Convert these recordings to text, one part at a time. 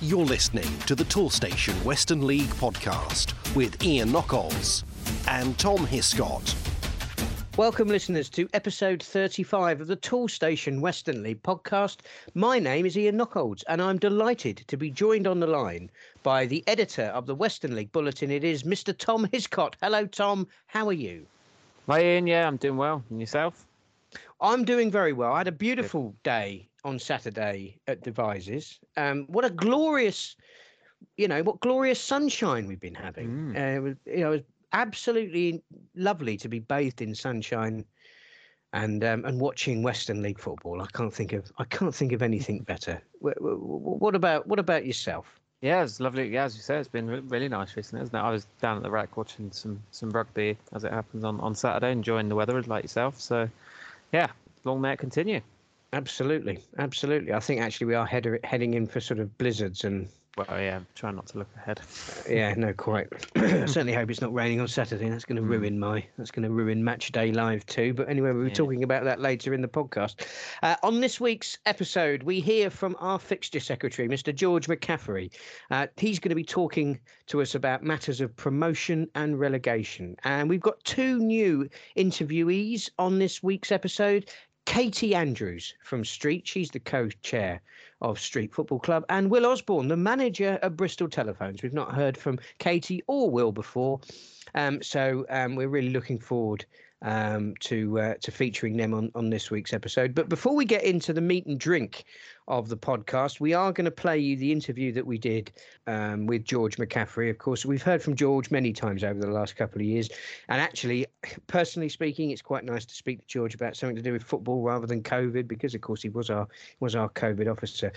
You're listening to the Toolstation Western League podcast with Ian Knockolds and Tom Hiscott. Welcome, listeners, to episode 35 of the Toolstation Western League podcast. My name is Ian Knockolds, and I'm delighted to be joined on the line by the editor of the Western League Bulletin. It is Mr. Tom Hiscott. Hello, Tom. How are you? Hi, Ian. Yeah, I'm doing well. And yourself? I'm doing very well. I had a beautiful day on Saturday at Devizes. Um, what a glorious, you know, what glorious sunshine we've been having. Mm. Uh, it was, you know, it was absolutely lovely to be bathed in sunshine and um, and watching Western League football. I can't think of I can't think of anything better. What, what about what about yourself? Yeah, it's lovely. Yeah, as you said, it's been really nice recently, isn't it? I was down at the Rec watching some some rugby as it happens on, on Saturday, enjoying the weather like yourself. So, yeah, long may it continue. Absolutely, absolutely. I think actually we are head- heading in for sort of blizzards and Well, yeah, try not to look ahead. yeah, no, quite. I certainly hope it's not raining on Saturday. That's going to ruin my. That's going to ruin Match Day Live too. But anyway, we'll be Yeah. talking about that later in the podcast. Uh, on this week's episode, we hear from our fixture secretary, Mr. George McCaffrey. Uh, he's going to be talking to us about matters of promotion and relegation, and we've got two new interviewees on this week's episode. Katie Andrews from Street, she's the co-chair of Street Football Club, and Will Osborne, the manager of Bristol Telephones. We've not heard from Katie or Will before, um, so um, we're really looking forward um, to uh, to featuring them on, on this week's episode. But before we get into the meat and drink of the podcast, we are going to play you the interview that we did um, with George McCaffrey. Of course, we've heard from George many times over the last couple of years, and actually, personally speaking, it's quite nice to speak to George about something to do with football rather than COVID, because of course he was our was our COVID officer.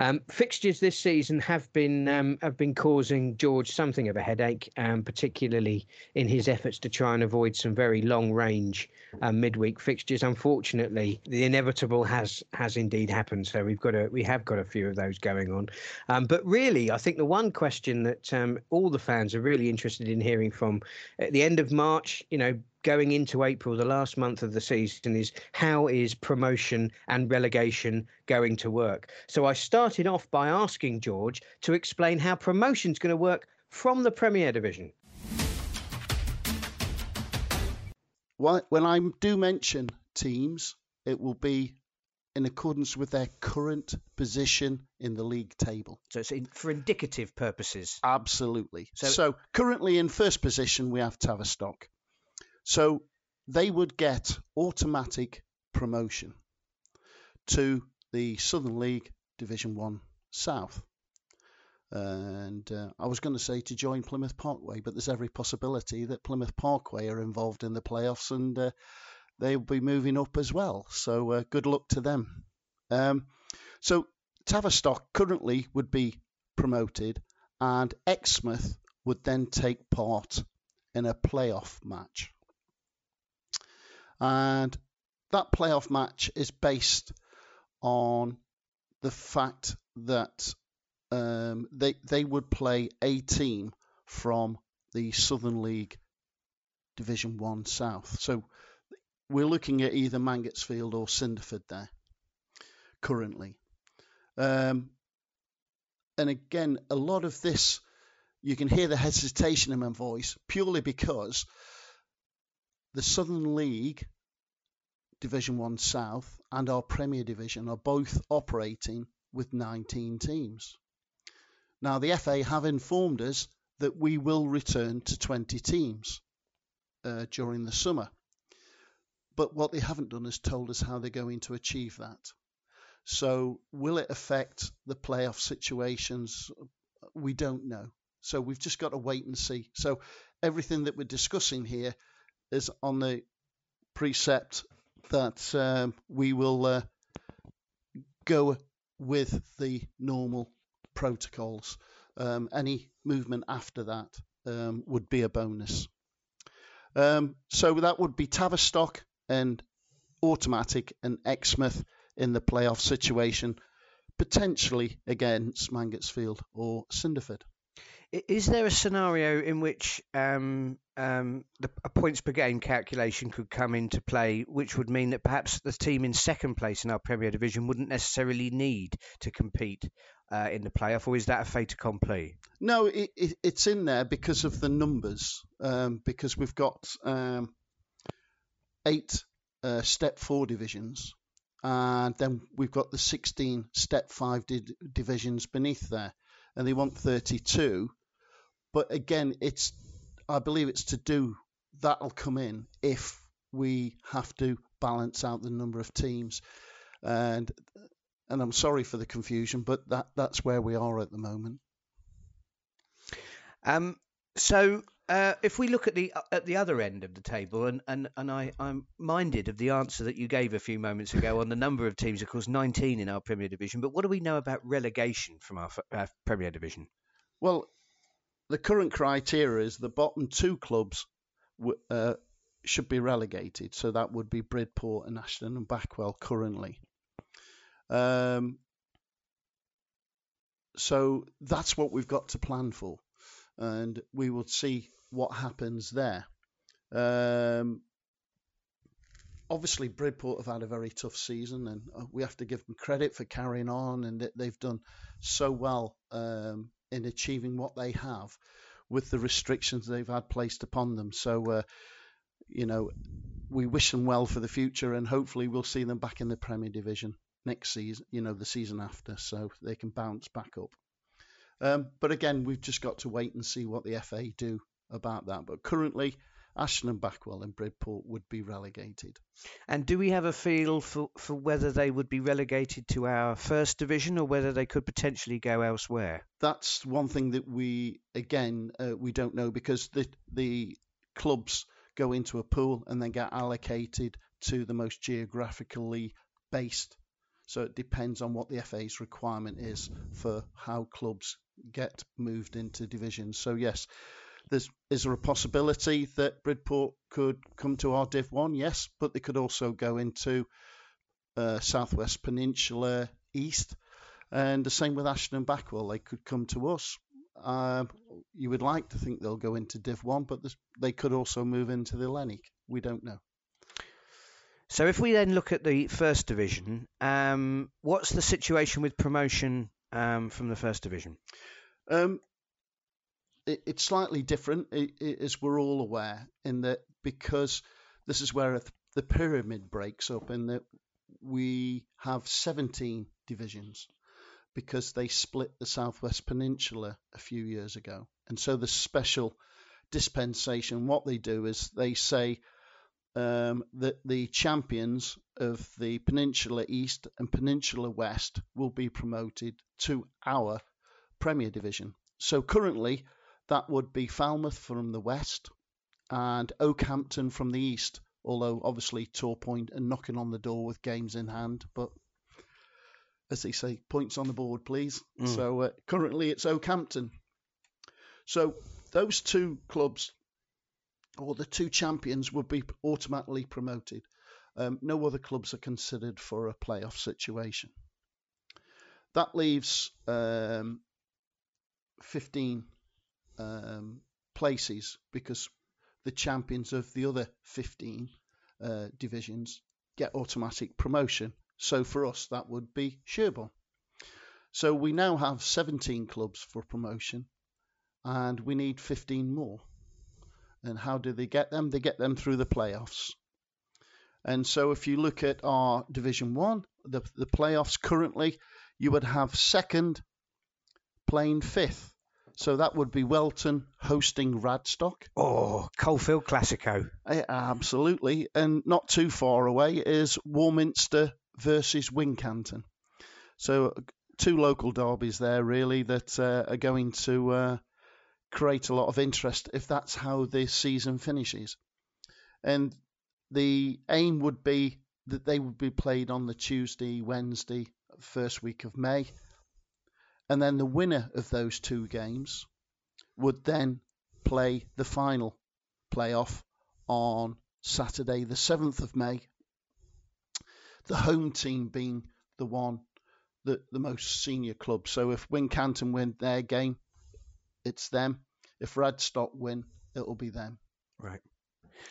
Um, fixtures this season have been um, have been causing George something of a headache, um, particularly in his efforts to try and avoid some very long range um, midweek fixtures. Unfortunately, the inevitable has has indeed happened. So we've got a we have got a few of those going on. Um, but really, I think the one question that um, all the fans are really interested in hearing from at the end of March, you know, going into April, the last month of the season, is how is promotion and relegation going to work? So I started off by asking George to explain how promotion's going to work from the Premier Division. When I do mention teams, it will be in accordance with their current position in the league table. So it's in, for indicative purposes. Absolutely. So- So, currently in first position, we have Tavistock. So they would get automatic promotion to the Southern League Division 1 South. And uh, I was going to say to join Plymouth Parkway, but there's every possibility that Plymouth Parkway are involved in the playoffs and uh, they'll be moving up as well. So uh, good luck to them. Um, so Tavistock currently would be promoted, and Exmouth would then take part in a playoff match. And that playoff match is based on the fact that um, they they would play a team from the Southern League Division One South. So we're looking at either Mangotsfield or Cinderford there currently. Um, and again, a lot of this, you can hear the hesitation in my voice purely because the Southern League Division 1 South and our Premier Division are both operating with 19 teams. Now, the FA have informed us that we will return to 20 teams uh, during the summer. But what they haven't done is told us how they're going to achieve that. So, will it affect the playoff situations? We don't know. So, we've just got to wait and see. So, everything that we're discussing here is on the precept that um, we will uh, go with the normal protocols. Um, any movement after that um, would be a bonus. Um, so that would be Tavistock and Automatic and Exmouth in the playoff situation, potentially against Mangotsfield or Cinderford. Is there a scenario in which um, um, the, a points per game calculation could come into play, which would mean that perhaps the team in second place in our Premier Division wouldn't necessarily need to compete uh, in the playoff, or is that a fait accompli? No, it, it, it's in there because of the numbers. Um, because we've got um, eight uh, Step Four divisions, and then we've got the 16 Step Five di- divisions beneath there, and they want 32. But again, it's I believe it's to do that'll come in if we have to balance out the number of teams, and and I'm sorry for the confusion, but that that's where we are at the moment. Um, so uh, if we look at the at the other end of the table, and, and, and I, I'm minded of the answer that you gave a few moments ago on the number of teams, of course, 19 in our Premier Division. But what do we know about relegation from our, our Premier Division? Well, the current criteria is the bottom two clubs uh, should be relegated. So that would be Bridport and Ashton and Backwell currently. Um, so that's what we've got to plan for, and we will see what happens there. Um, obviously, Bridport have had a very tough season, and uh, we have to give them credit for carrying on, and they've done so well um, in achieving what they have with the restrictions they've had placed upon them. So, uh, you know, we wish them well for the future, and hopefully we'll see them back in the Premier Division next season, you know, the season after, so they can bounce back up. Um, but again, we've just got to wait and see what the FA do about that. But currently, Ashton and Backwell and Bridport would be relegated. And do we have a feel for, for whether they would be relegated to our first division or whether they could potentially go elsewhere? That's one thing that we, again, uh, we don't know because the the clubs go into a pool and then get allocated to the most geographically based. So it depends on what the FA's requirement is for how clubs get moved into divisions. So yes, there's is there a possibility that Bridport could come to our Div One? Yes, but they could also go into uh, Southwest Peninsula East, and the same with Ashton and Backwell. They could come to us. Um, you would like to think they'll go into Div 1, but they could also move into the Hellenic. We don't know. So if we then look at the first division, um, what's the situation with promotion um, from the first division? Um, it, it's slightly different, as we're all aware, in that because this is where the pyramid breaks up, in that we have 17 divisions because they split the Southwest Peninsula a few years ago. And so the special dispensation, what they do is they say um, that the champions of the Peninsula East and Peninsula West will be promoted to our Premier Division. So currently, that would be Falmouth from the west and Okehampton from the east. Although obviously Torpoint and knocking on the door with games in hand, but as they say, points on the board, please. Mm. So uh, currently it's Okehampton. So those two clubs, or the two champions, would be automatically promoted. Um, no other clubs are considered for a playoff situation. That leaves um, 15 um, places because the champions of the other 15 uh, divisions get automatic promotion so for us, that would be Sherborne. So we now have 17 clubs for promotion and we need 15 more. And how do they get them? They get them through the playoffs. And so if you look at our Division 1, the, the playoffs currently, you would have second playing fifth. So that would be Welton hosting Radstock. Oh, Coalfield Classico. Yeah, absolutely. And not too far away is Warminster versus Wincanton. So two local derbies there really that uh, are going to uh, create a lot of interest if that's how this season finishes. And the aim would be that they would be played on the Tuesday, Wednesday, first week of May. And then the winner of those two games would then play the final playoff on Saturday, the 7th of May the home team being the one the, the most senior club. So if Wincanton win their game, it's them. If Radstock win, it'll be them. Right.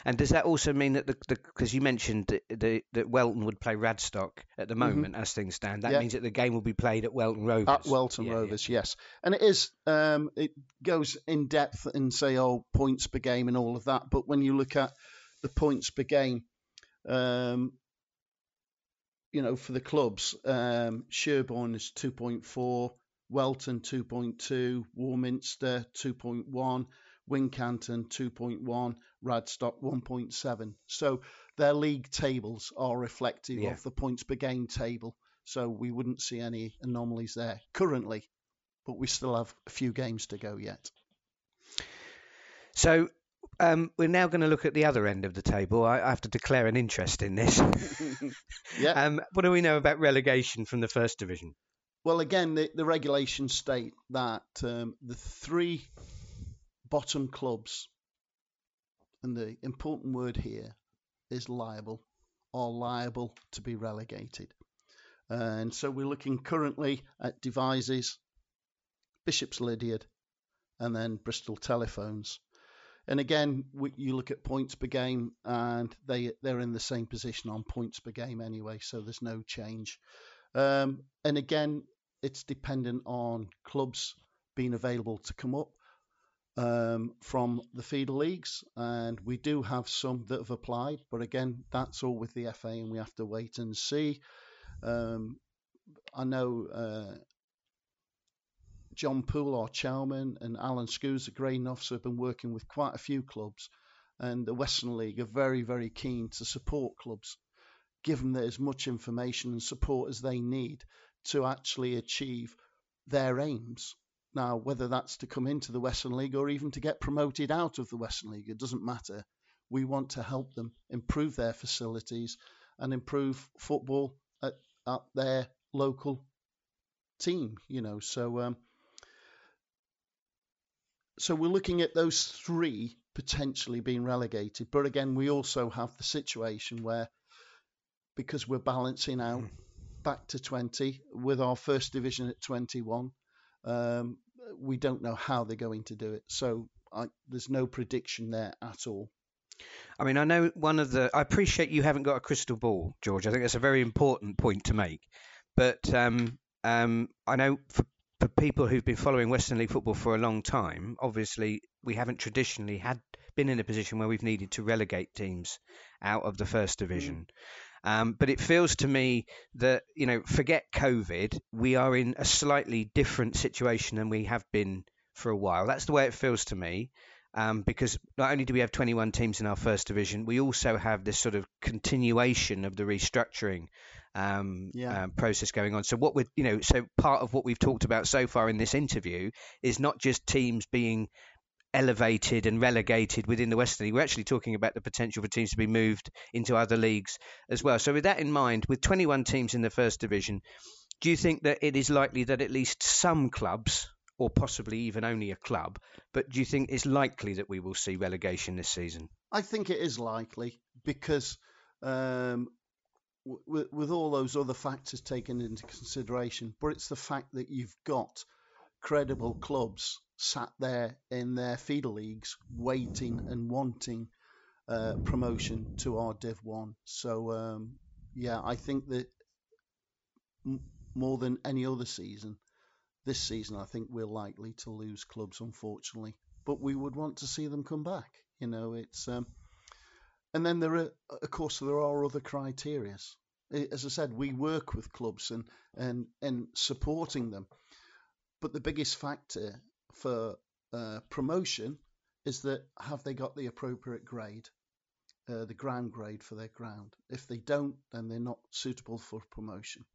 And does that also mean that the because you mentioned that, the, that Welton would play Radstock at the moment mm-hmm. as things stand, that yeah. means that the game will be played at Welton Rovers. At Welton yeah, Rovers, yeah. yes, and it is. Um, it goes in depth and say, oh, points per game and all of that. But when you look at the points per game, um, you know, for the clubs, um, Sherborne is two point four. Welton 2.2, Warminster 2.1, Wincanton 2.1, Radstock 1.7. So their league tables are reflective yeah. of the points per game table. So we wouldn't see any anomalies there currently, but we still have a few games to go yet. So um, we're now going to look at the other end of the table. I, I have to declare an interest in this. yeah. Um, what do we know about relegation from the first division? Well, again, the, the regulations state that um, the three bottom clubs, and the important word here is liable, or liable to be relegated. And so we're looking currently at Devizes, Bishop's Lydiard, and then Bristol Telephones. And again, we, you look at points per game, and they they're in the same position on points per game anyway, so there's no change. Um, and again, it's dependent on clubs being available to come up um, from the feeder leagues, and we do have some that have applied, but again, that's all with the FA, and we have to wait and see. Um, I know uh, John Poole, our chairman, and Alan Scoos, the grain officer, have been working with quite a few clubs, and the Western League are very, very keen to support clubs give them as much information and support as they need to actually achieve their aims. Now, whether that's to come into the Western League or even to get promoted out of the Western League, it doesn't matter. We want to help them improve their facilities and improve football at, at their local team. You know, so um, so we're looking at those three potentially being relegated. But again, we also have the situation where because we're balancing out mm. back to 20 with our first division at 21. Um, we don't know how they're going to do it. So I, there's no prediction there at all. I mean, I know one of the. I appreciate you haven't got a crystal ball, George. I think that's a very important point to make. But um, um, I know for, for people who've been following Western League football for a long time, obviously we haven't traditionally had been in a position where we've needed to relegate teams out of the first division. Um, but it feels to me that, you know, forget COVID, we are in a slightly different situation than we have been for a while. That's the way it feels to me. Um, because not only do we have 21 teams in our first division, we also have this sort of continuation of the restructuring um, yeah. um, process going on. So what we you know, so part of what we've talked about so far in this interview is not just teams being elevated and relegated within the Western League. We're actually talking about the potential for teams to be moved into other leagues as well. So, with that in mind, with 21 teams in the first division, do you think that it is likely that at least some clubs, or possibly even only a club, but do you think it's likely that we will see relegation this season? I think it is likely because um, with all those other factors taken into consideration, but it's the fact that you've got credible clubs sat there in their feeder leagues waiting and wanting uh, promotion to our Div 1. So, um, yeah, I think that m- more than any other season, this season, I think we're likely to lose clubs, unfortunately. But we would want to see them come back. You know, it's. Um, and then there are, of course, there are other criterias. As I said, we work with clubs and, and, and supporting them. But the biggest factor for uh, promotion is that have they got the appropriate grade, uh, the ground grade for their ground? If they don't, then they're not suitable for promotion.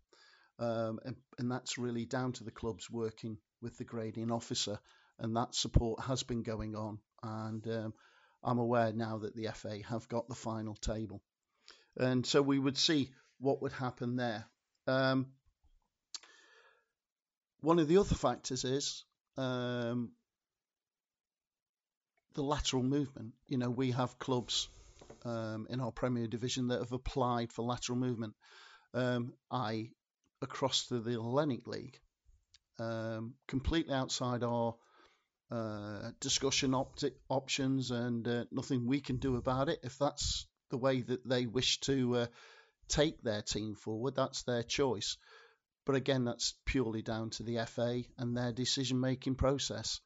Um, and, and, that's really down to the clubs working with the grading officer, and that support has been going on. And um, I'm aware now that the FA have got the final table, and so we would see what would happen there. Um, one of the other factors is um, the lateral movement. You know, we have clubs um, in our Premier Division that have applied for lateral movement. Um, I across to the Hellenic League, um, completely outside our uh, discussion op- options and uh, nothing we can do about it. If that's the way that they wish to uh, take their team forward, that's their choice. But again, that's purely down to the FA and their decision making process.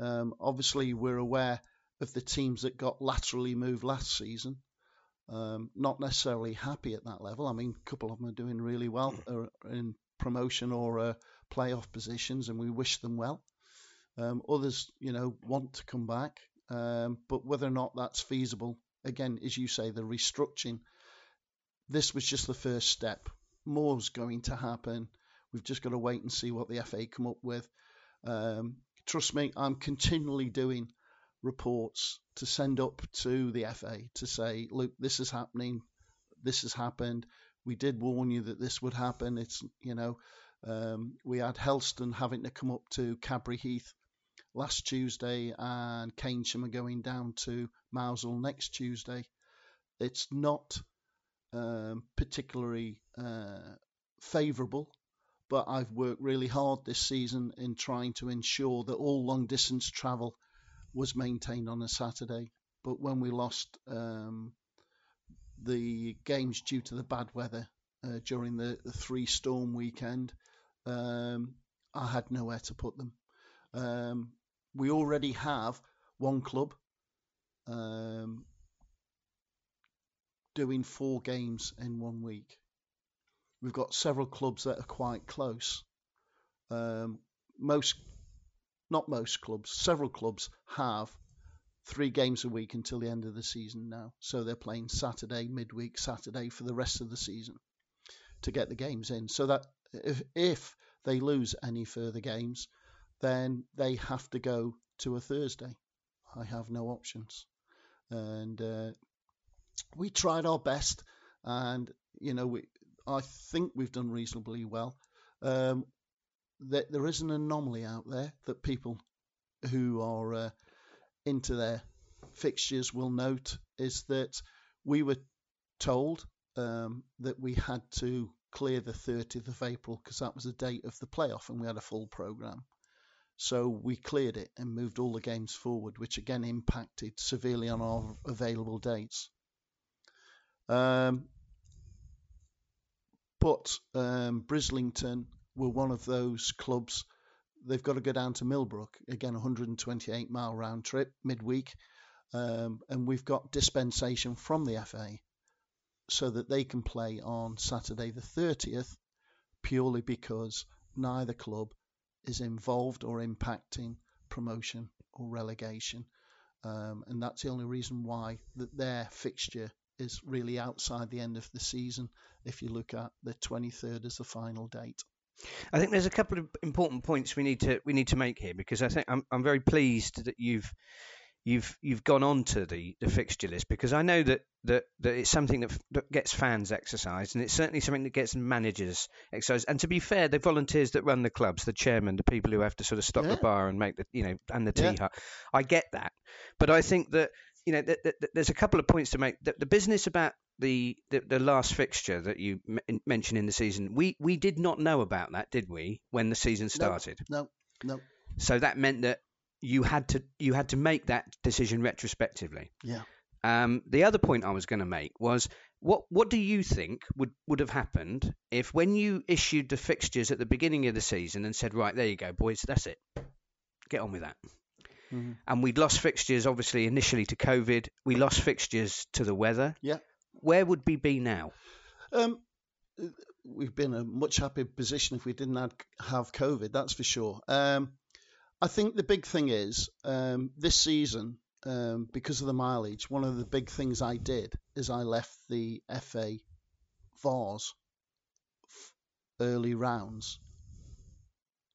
Um, obviously, we're aware of the teams that got laterally moved last season. Um, not necessarily happy at that level. I mean, a couple of them are doing really well in promotion or uh, playoff positions, and we wish them well. Um, others, you know, want to come back, um, but whether or not that's feasible, again, as you say, the restructuring. This was just the first step. More's going to happen. We've just got to wait and see what the FA come up with. Um, trust me, I'm continually doing reports to send up to the FA to say, look, this is happening, this has happened. We did warn you that this would happen. It's you know, um, we had Helston having to come up to Cadbury Heath last Tuesday, and Keynsham are going down to Mousehole next Tuesday. It's not um, particularly uh, favourable, but I've worked really hard this season in trying to ensure that all long distance travel was maintained on a Saturday. But when we lost um, the games due to the bad weather uh, during the, the, three storm weekend, um, I had nowhere to put them. Um, we already have one club um, doing four games in one week. We've got several clubs that are quite close. Um, most, not most clubs, several clubs have three games a week until the end of the season now. So they're playing Saturday, midweek, Saturday for the rest of the season to get the games in. So that if, if they lose any further games, then they have to go to a Thursday. I have no options. And uh, we tried our best, and you know, we I think we've done reasonably well. Um, that there is an anomaly out there that people who are uh, into their fixtures will note is that we were told um, that we had to clear the 30th of April because that was the date of the playoff and we had a full program. So we cleared it and moved all the games forward, which again impacted severely on our available dates. Um, but um, Brislington were one of those clubs. They've got to go down to Millbrook again, 128 mile round trip midweek, um, and we've got dispensation from the FA so that they can play on Saturday the 30th, purely because neither club is involved or impacting promotion or relegation. Um, and that's the only reason why that their fixture is really outside the end of the season if you look at the 23rd as the final date. I think there's a couple of important points we need to we need to make here because I think I'm I'm very pleased that you've you've you've gone on to the, the fixture list because I know that, that, that it's something that, that gets fans exercised and it's certainly something that gets managers exercised. And to be fair, the volunteers that run the clubs, the chairman, the people who have to sort of stock yeah. the bar and make the you know and the tea yeah. hut, I get that. But I think that you know th- th- there's a couple of points to make. The, the business about the, the, the last fixture that you m- mentioned in the season, we we did not know about that, did we, when the season started? No, no. no. So that meant that you had to you had to make that decision retrospectively. Yeah. Um, the other point I was going to make was what what do you think would, would have happened if when you issued the fixtures at the beginning of the season and said right there you go boys that's it get on with that mm-hmm. and we'd lost fixtures obviously initially to COVID. We lost fixtures to the weather. Yeah. Where would we be now? Um, we've been in a much happier position if we didn't have, COVID that's for sure. Um, I think the big thing is um, this season, um, because of the mileage, one of the big things I did is I left the FA Vase early rounds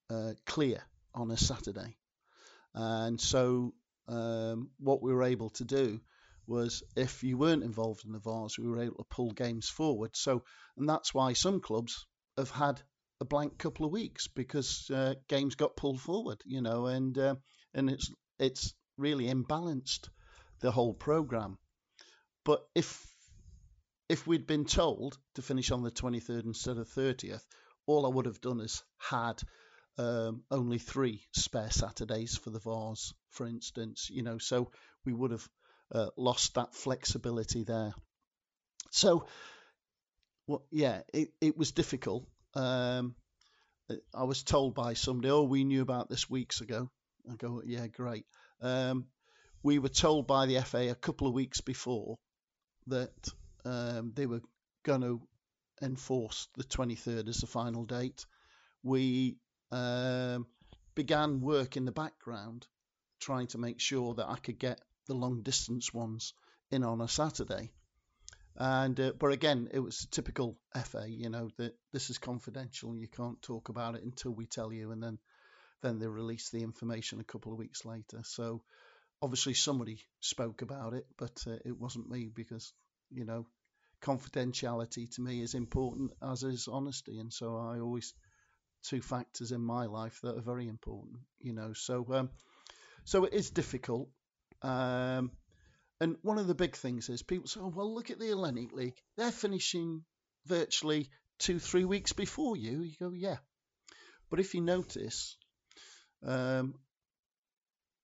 uh, clear on a Saturday. And so um, what we were able to do was if you weren't involved in the Vase, we were able to pull games forward. So, and that's why some clubs have had a blank couple of weeks because uh, games got pulled forward, you know, and uh, and it's it's really imbalanced the whole program. But if if we'd been told to finish on the 23rd instead of 30th, all I would have done is had um, only three spare Saturdays for the Vase, for instance. You know, so we would have uh, lost that flexibility there. So, well, yeah, it, it was difficult. Um, I was told by somebody, oh, we knew about this weeks ago. I go, yeah, great. Um, we were told by the FA a couple of weeks before that um, they were going to enforce the 23rd as the final date. We um, began work in the background trying to make sure that I could get the long distance ones in on a Saturday. And uh, but again, it was typical FA, you know, that this is confidential. You can't talk about it until we tell you, and then then they release the information a couple of weeks later. So obviously somebody spoke about it, but uh, it wasn't me because you know confidentiality to me is important as is honesty, and so I always two factors in my life that are very important. You know, so um, so it is difficult. Um, and one of the big things is people say, oh, well, look at the Hellenic League. They're finishing virtually two, three weeks before you. You go, yeah. But if you notice, um,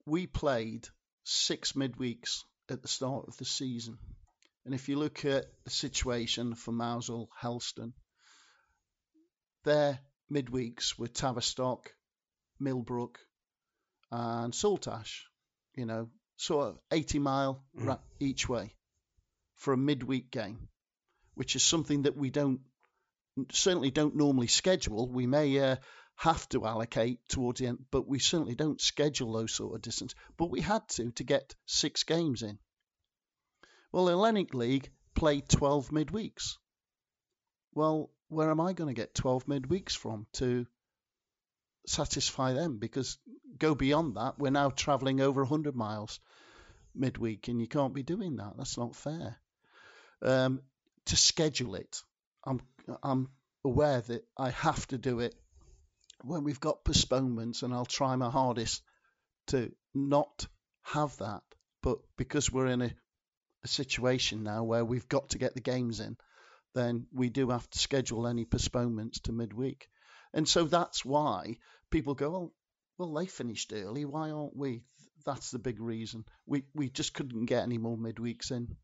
we played six midweeks at the start of the season. And if you look at the situation for Mousehole, Helston, their midweeks were Tavistock, Millbrook, and Saltash. You know, sort of 80 mile mm. each way for a midweek game, which is something that we don't certainly don't normally schedule. We may uh, have to allocate towards the end, but we certainly don't schedule those sort of distance. But we had to to get six games in. Well, the Hellenic League played 12 midweeks. Well, where am I going to get 12 midweeks from to satisfy them? Because go beyond that, we're now travelling over 100 miles midweek, and you can't be doing that. That's not fair. Um, to schedule it, I'm I'm aware that I have to do it when we've got postponements, and I'll try my hardest to not have that. But because we're in a, a situation now where we've got to get the games in, then we do have to schedule any postponements to midweek. And so that's why people go, well, well, they finished early. Why aren't we? That's the big reason. We we just couldn't get any more midweeks in.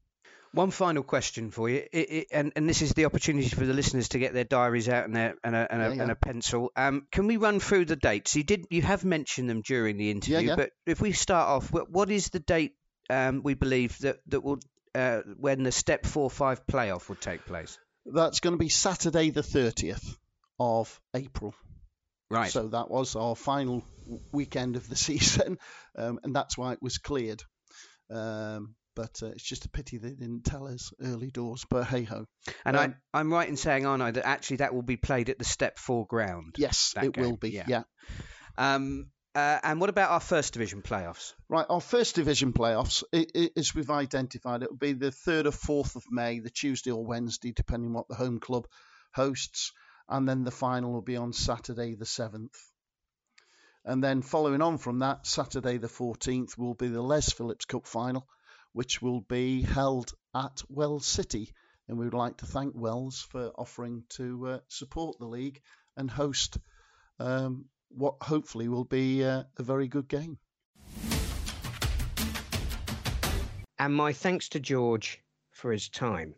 One final question for you, it, it, and, and this is the opportunity for the listeners to get their diaries out and, their, and, a, and, a, yeah, yeah. and a pencil. Um, can we run through the dates? You did, you have mentioned them during the interview, yeah, but if we start off, what, what is the date um, we believe that that will uh, when the step four five playoff will take place? That's going to be Saturday the thirtieth of April. Right. So that was our final weekend of the season, um, and that's why it was cleared. Um, but uh, it's just a pity they didn't tell us early doors. But hey ho. And um, I, I'm right in saying, aren't I, that actually that will be played at the Step Four ground? Yes, it game. will be. Yeah. yeah. Um, uh, and what about our first division playoffs? Right, our first division playoffs, it, it, as we've identified, it will be the third or fourth of May, the Tuesday or Wednesday, depending what the home club hosts, and then the final will be on Saturday the seventh. And then following on from that, Saturday the 14th will be the Les Phillips Cup final, which will be held at Wells City. And we would like to thank Wells for offering to uh, support the league and host um, what hopefully will be uh, a very good game. And my thanks to George for his time.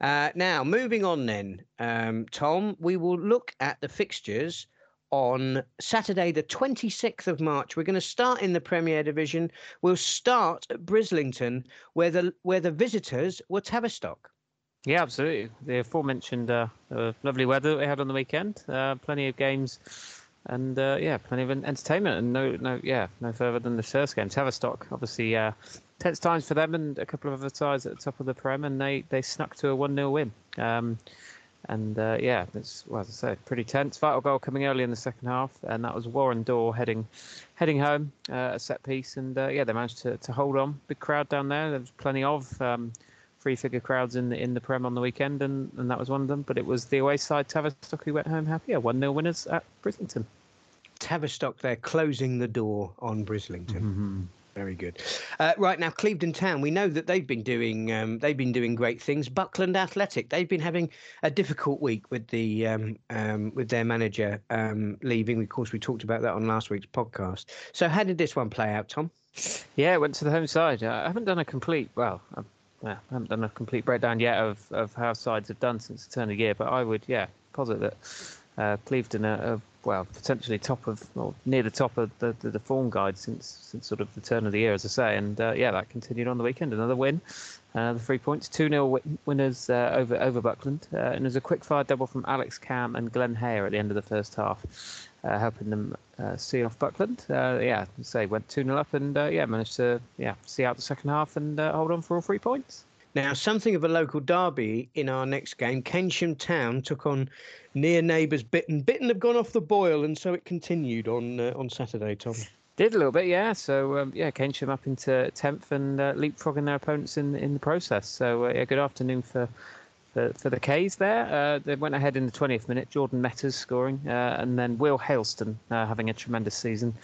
Uh, now, moving on then, um, Tom, we will look at the fixtures on Saturday, the 26th of March. We're going to start in the Premier Division. We'll start at Brislington, where the where the visitors were Tavistock. Yeah, absolutely. The aforementioned uh, uh, lovely weather that we had on the weekend, uh, plenty of games, and uh, yeah, plenty of entertainment. And no, no, yeah, no further than the first game. Tavistock, obviously, uh, tense times for them and a couple of other sides at the top of the Prem, and they they snuck to a one 0 win. Um, and uh, yeah, it's well, as I said, pretty tense. Vital goal coming early in the second half, and that was Warren Dorr heading heading home uh, a set piece, and uh, yeah, they managed to, to hold on. Big crowd down there. There was plenty of um, three figure crowds in the in the Prem on the weekend, and, and that was one of them. But it was the away side Tavistock who went home happier. One 0 winners at Brislington. Tavistock, they're closing the door on Brislington. Mm-hmm. Very good. Uh, right now, Clevedon Town. We know that they've been doing um, they've been doing great things. Buckland Athletic. They've been having a difficult week with the um, um, with their manager um, leaving. Of course, we talked about that on last week's podcast. So, how did this one play out, Tom? Yeah, it went to the home side. I haven't done a complete well. I, I haven't done a complete breakdown yet of, of how sides have done since the turn of the year, but I would, yeah, posit that uh, Clevedon are, are well, potentially top of or near the top of the, the, the, form guide since since sort of the turn of the year, as I say. And uh, yeah, that continued on the weekend. Another win, uh, the three points, two 0 winners uh, over over Buckland, uh, and there's a quick fire double from Alex Cam and Glenn Hare at the end of the first half, uh, helping them uh, see off Buckland. yeah, say went two 0 up and yeah managed to yeah see out the second half and hold on for all three points. Now, something of a local derby in our next game. Keynsham Town took on near neighbours Bitton. Bitton have gone off the boil, and so it continued on uh, on Saturday, Tom. Did a little bit, yeah. So um, yeah, Keynsham up into tenth and uh, leapfrogging their opponents in in the process. So uh, yeah, good afternoon for for, for the K's there. Uh, they went ahead in the 20th minute. Jordan Metters scoring, uh, and then Will Hailston uh, having a tremendous season.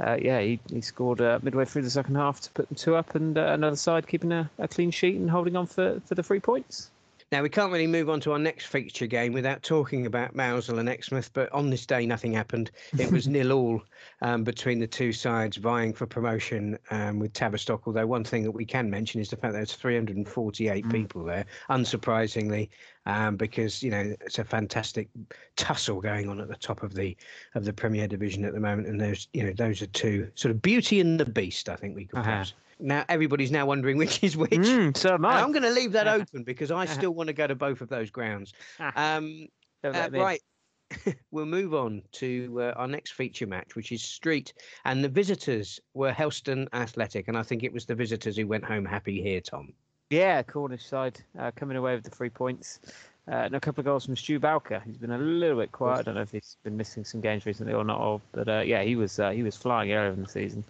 Uh, yeah, he, he scored uh, midway through the second half to put them two up, and uh, another side keeping a, a, clean sheet and holding on for, for the three points. Now, we can't really move on to our next feature game without talking about Mousehole and Exmouth, but on this day, nothing happened. It was nil all um, between the two sides vying for promotion um, with Tavistock. Although, one thing that we can mention is the fact that there's 348 mm. people there, unsurprisingly, um, because, you know, it's a fantastic tussle going on at the top of the of the Premier Division at the moment. And there's, you know, those are two sort of beauty and the beast, I think we could uh-huh now everybody's now wondering which is which. Mm, so am I. I'm going to leave that open because I still want to go to both of those grounds. Um, uh, right. we'll move on to uh, our next feature match, which is Street. And the visitors were Helston Athletic. And I think it was the visitors who went home happy here, Tom. Yeah, Cornish side uh, coming away with the three points. Uh, and a couple of goals from Stu Bowker. He's been a little bit quiet. I don't know if he's been missing some games recently or not. But uh, yeah, he was uh, he was flying earlier in the season.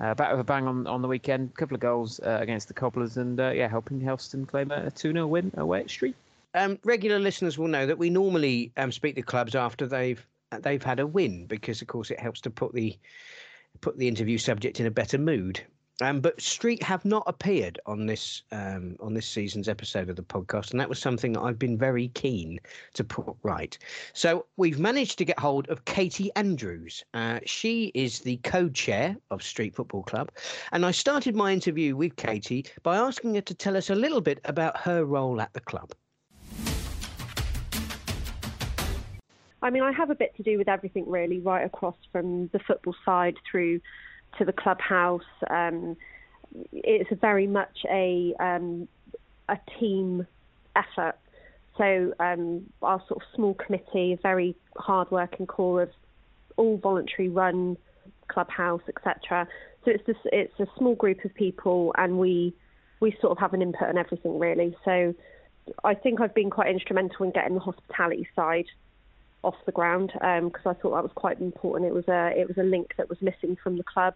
Uh, back with a bang on, on the weekend, a couple of goals uh, against the Cobblers, and uh, yeah, helping Helston claim a 2 0 win away at Street. Um, regular listeners will know that we normally um, speak to clubs after they've they've had a win because, of course, it helps to put the put the interview subject in a better mood. Um, but Street have not appeared on this um, on this season's episode of the podcast, and that was something that I've been very keen to put right. So we've managed to get hold of Katie Andrews. Uh, she is the co-chair of Street Football Club, and I started my interview with Katie by asking her to tell us a little bit about her role at the club. I mean, I have a bit to do with everything really, right across from the football side through to the clubhouse. Um, it's very much a um, a team effort. So um, our sort of small committee, a very hard working core of all voluntary run clubhouse, etc. So it's just, it's a small group of people, and we we sort of have an input on everything really. So I think I've been quite instrumental in getting the hospitality side off the ground because um, I thought that was quite important. It was a it was a link that was missing from the club.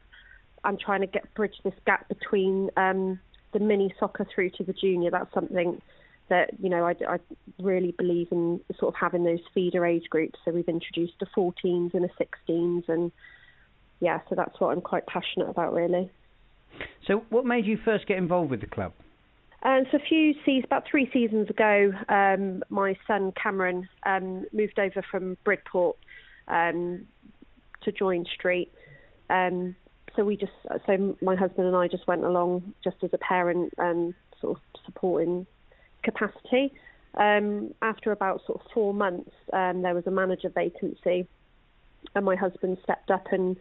I'm trying to get bridge this gap between um, the mini soccer through to the junior. That's something that you know I, I really believe in sort of having those feeder age groups. So we've introduced a 14s and a 16s, and yeah, so that's what I'm quite passionate about really. So, what made you first get involved with the club? And so a few seasons, about three seasons ago, um, my son Cameron um, moved over from Bridport um, to join Street. Um, so we just, so my husband and I just went along just as a parent and sort of supporting capacity. Um, after about sort of four months, um, there was a manager vacancy, and my husband stepped up and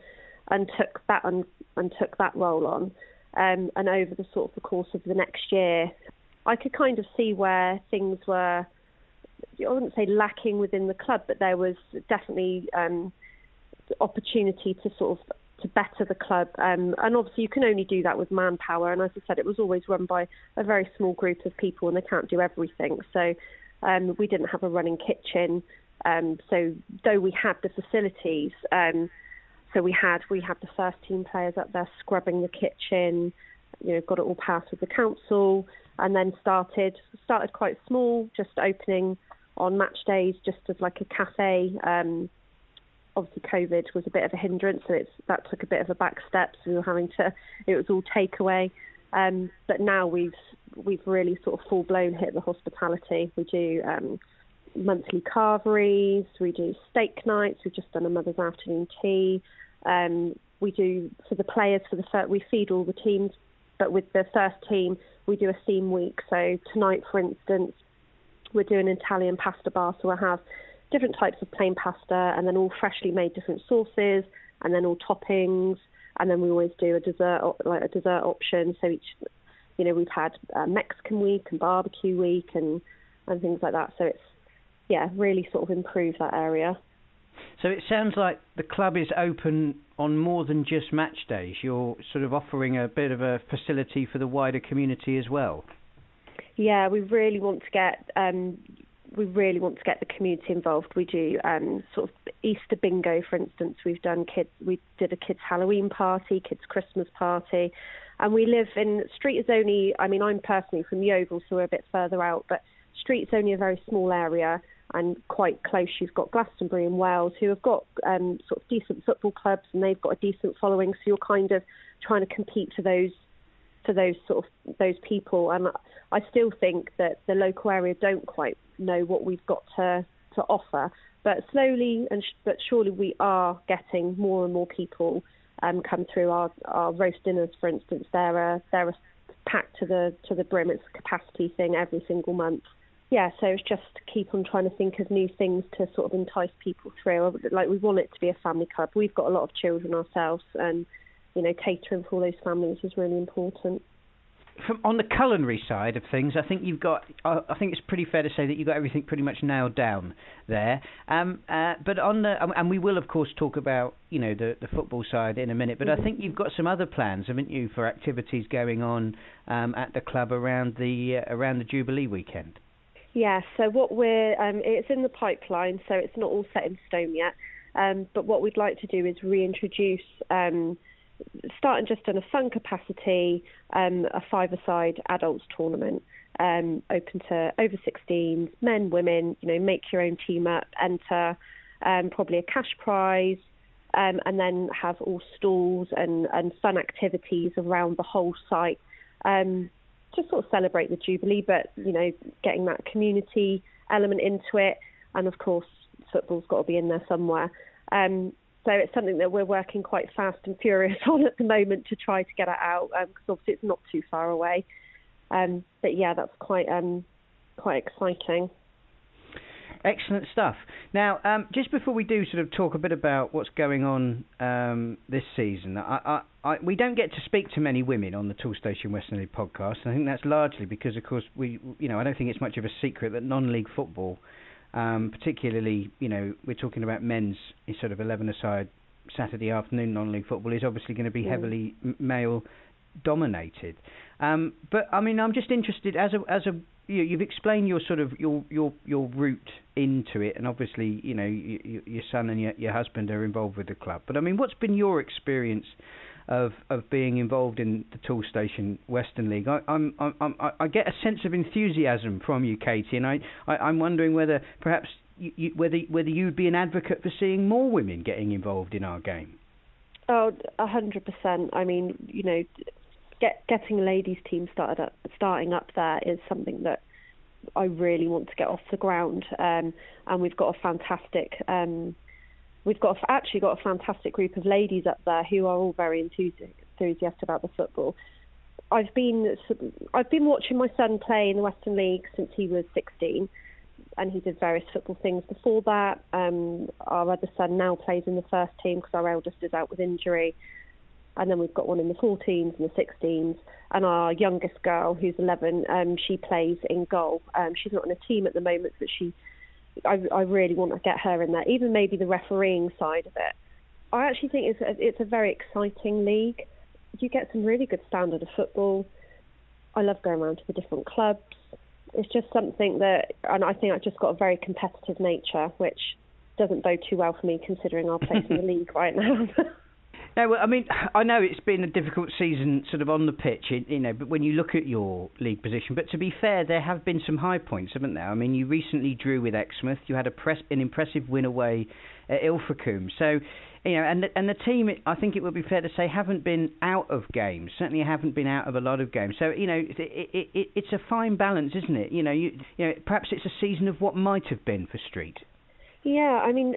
and took that and, and took that role on. Um, and over the sort of the course of the next year, I could kind of see where things were. I wouldn't say lacking within the club, but there was definitely um, opportunity to sort of to better the club. Um, and obviously, you can only do that with manpower. And as I said, it was always run by a very small group of people, and they can't do everything. So um, we didn't have a running kitchen. Um, so though we had the facilities, um, so we had we had the first team players up there scrubbing the kitchen, you know, got it all passed with the council, and then started started quite small, just opening on match days, just as like a cafe, um, obviously COVID was a bit of a hindrance, so it's that took a bit of a back step. So we were having to, it was all takeaway. Um, but now we've we've really sort of full blown hit the hospitality. We do um, monthly carveries, we do steak nights. We've just done a mother's afternoon tea. Um, we do for the players for the first, we feed all the teams, but with the first team we do a theme week. So tonight, for instance, we're doing an Italian pasta bar, so we'll have different types of plain pasta and then all freshly made different sauces and then all toppings and then we always do a dessert like a dessert option. So each, you know, we've had uh, Mexican week and barbecue week and and things like that. So it's yeah, really sort of improve that area. So it sounds like the club is open on more than just match days. You're sort of offering a bit of a facility for the wider community as well. Yeah, we really want to get um, we really want to get the community involved. We do um, sort of Easter bingo, for instance. We've done kids. We did a kids Halloween party, kids Christmas party, and we live in Street is only. I mean, I'm personally from the Oval, so we're a bit further out, but Street is only a very small area and quite close. You've got Glastonbury and Wells who have got um, sort of decent football clubs, and they've got a decent following. So you're kind of trying to compete for those for those sort of those people. And I still think that the local area don't quite know what we've got to to offer. But slowly and sh- but surely we are getting more and more people um, come through our our roast dinners, for instance. They're a, they're a packed to the to the brim. It's a capacity thing every single month. Yeah, so it's just keep on trying to think of new things to sort of entice people through. Like we want it to be a family club. We've got a lot of children ourselves, and you know, catering for all those families is really important. From on the culinary side of things, I think you've got. I think it's pretty fair to say that you've got everything pretty much nailed down there. Um, uh, but on the, and we will of course talk about you know the the football side in a minute. But mm-hmm. I think you've got some other plans, haven't you, for activities going on um, at the club around the uh, around the Jubilee weekend? Yeah. So what we're um, it's in the pipeline, so it's not all set in stone yet. Um, but what we'd like to do is reintroduce um, starting just in a fun capacity, um, a five-a-side adults tournament, um, open to over 16s, men, women. You know, make your own team up, enter, um, probably a cash prize, and then have all stalls and, and fun activities around the whole site. Um, to sort of celebrate the Jubilee, but you know, getting that community element into it, and of course, football's got to be in there somewhere. Um, so it's something that we're working quite fast and furious on at the moment to try to get it out because um, obviously it's not too far away. Um, but yeah, that's quite um, quite exciting. Excellent stuff. Now, um, just before we do sort of talk a bit about what's going on um, this season, I, I, I, we don't get to speak to many women on the Toolstation Western League podcast. I think that's largely because, of course, we, you know, I don't think it's much of a secret that non-league football um, particularly, you know, we're talking about men's sort of 11-a-side Saturday afternoon non-league football is obviously going to be heavily male dominated. Um, but I mean, I'm just interested as a as a you, you've explained your sort of your your your route into it, and obviously, you know, you, your son and your your husband are involved with the club. But I mean, what's been your experience of of being involved in the Toolstation Western League. I, I'm, I'm, I get a sense of enthusiasm from you, Katie, and I, I am wondering whether perhaps you, you, whether whether you'd be an advocate for seeing more women getting involved in our game. Oh, a hundred percent. I mean, you know, get, getting a ladies' team started up, starting up there is something that I really want to get off the ground. Um, and we've got a fantastic um, we've got actually got a fantastic group of ladies up there who are all very enthusiastic about the football. I've been I've been watching my son play in the Western League since he was 16, and he did various football things before that. Um, our other son now plays in the first team because our eldest is out with injury, and then we've got one in the 14s and the 16s, and our youngest girl who's 11, um, she plays in goal. Um, she's not in a team at the moment, but she I, I really want to get her in there. Even maybe the refereeing side of it. I actually think it's a, it's a very exciting league. You get some really good standard of football. I love going around to the different clubs. It's just something that, and I think I've just got a very competitive nature, which doesn't bode too well for me considering our place in the league right now. No, well, I mean, I know it's been a difficult season, sort of on the pitch, you know. But when you look at your league position, but to be fair, there have been some high points, haven't there? I mean, you recently drew with Exmouth. You had a press, an impressive win away at Ilfracombe. So, you know, and the, and the team, I think it would be fair to say, haven't been out of games. Certainly, haven't been out of a lot of games. So, you know, it, it, it, it's a fine balance, isn't it? You know, you, you know, perhaps it's a season of what might have been for Street. Yeah, I mean,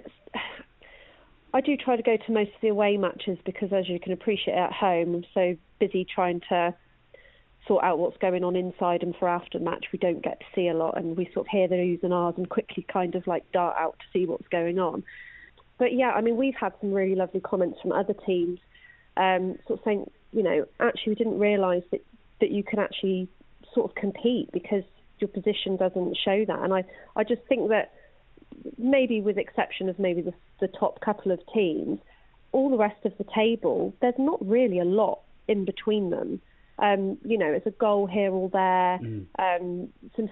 I do try to go to most of the away matches because, as you can appreciate, at home I'm so busy trying to sort out what's going on inside, and for after match we don't get to see a lot, and we sort of hear the oohs and ahs and quickly kind of like dart out to see what's going on. But yeah, I mean, we've had some really lovely comments from other teams, um, sort of saying, you know, actually we didn't realise that that you can actually sort of compete because your position doesn't show that, and I I just think that maybe with exception of maybe the, the top couple of teams, all the rest of the table, there's not really a lot in between them. Um, you know, it's a goal here or there. Mm. Um, some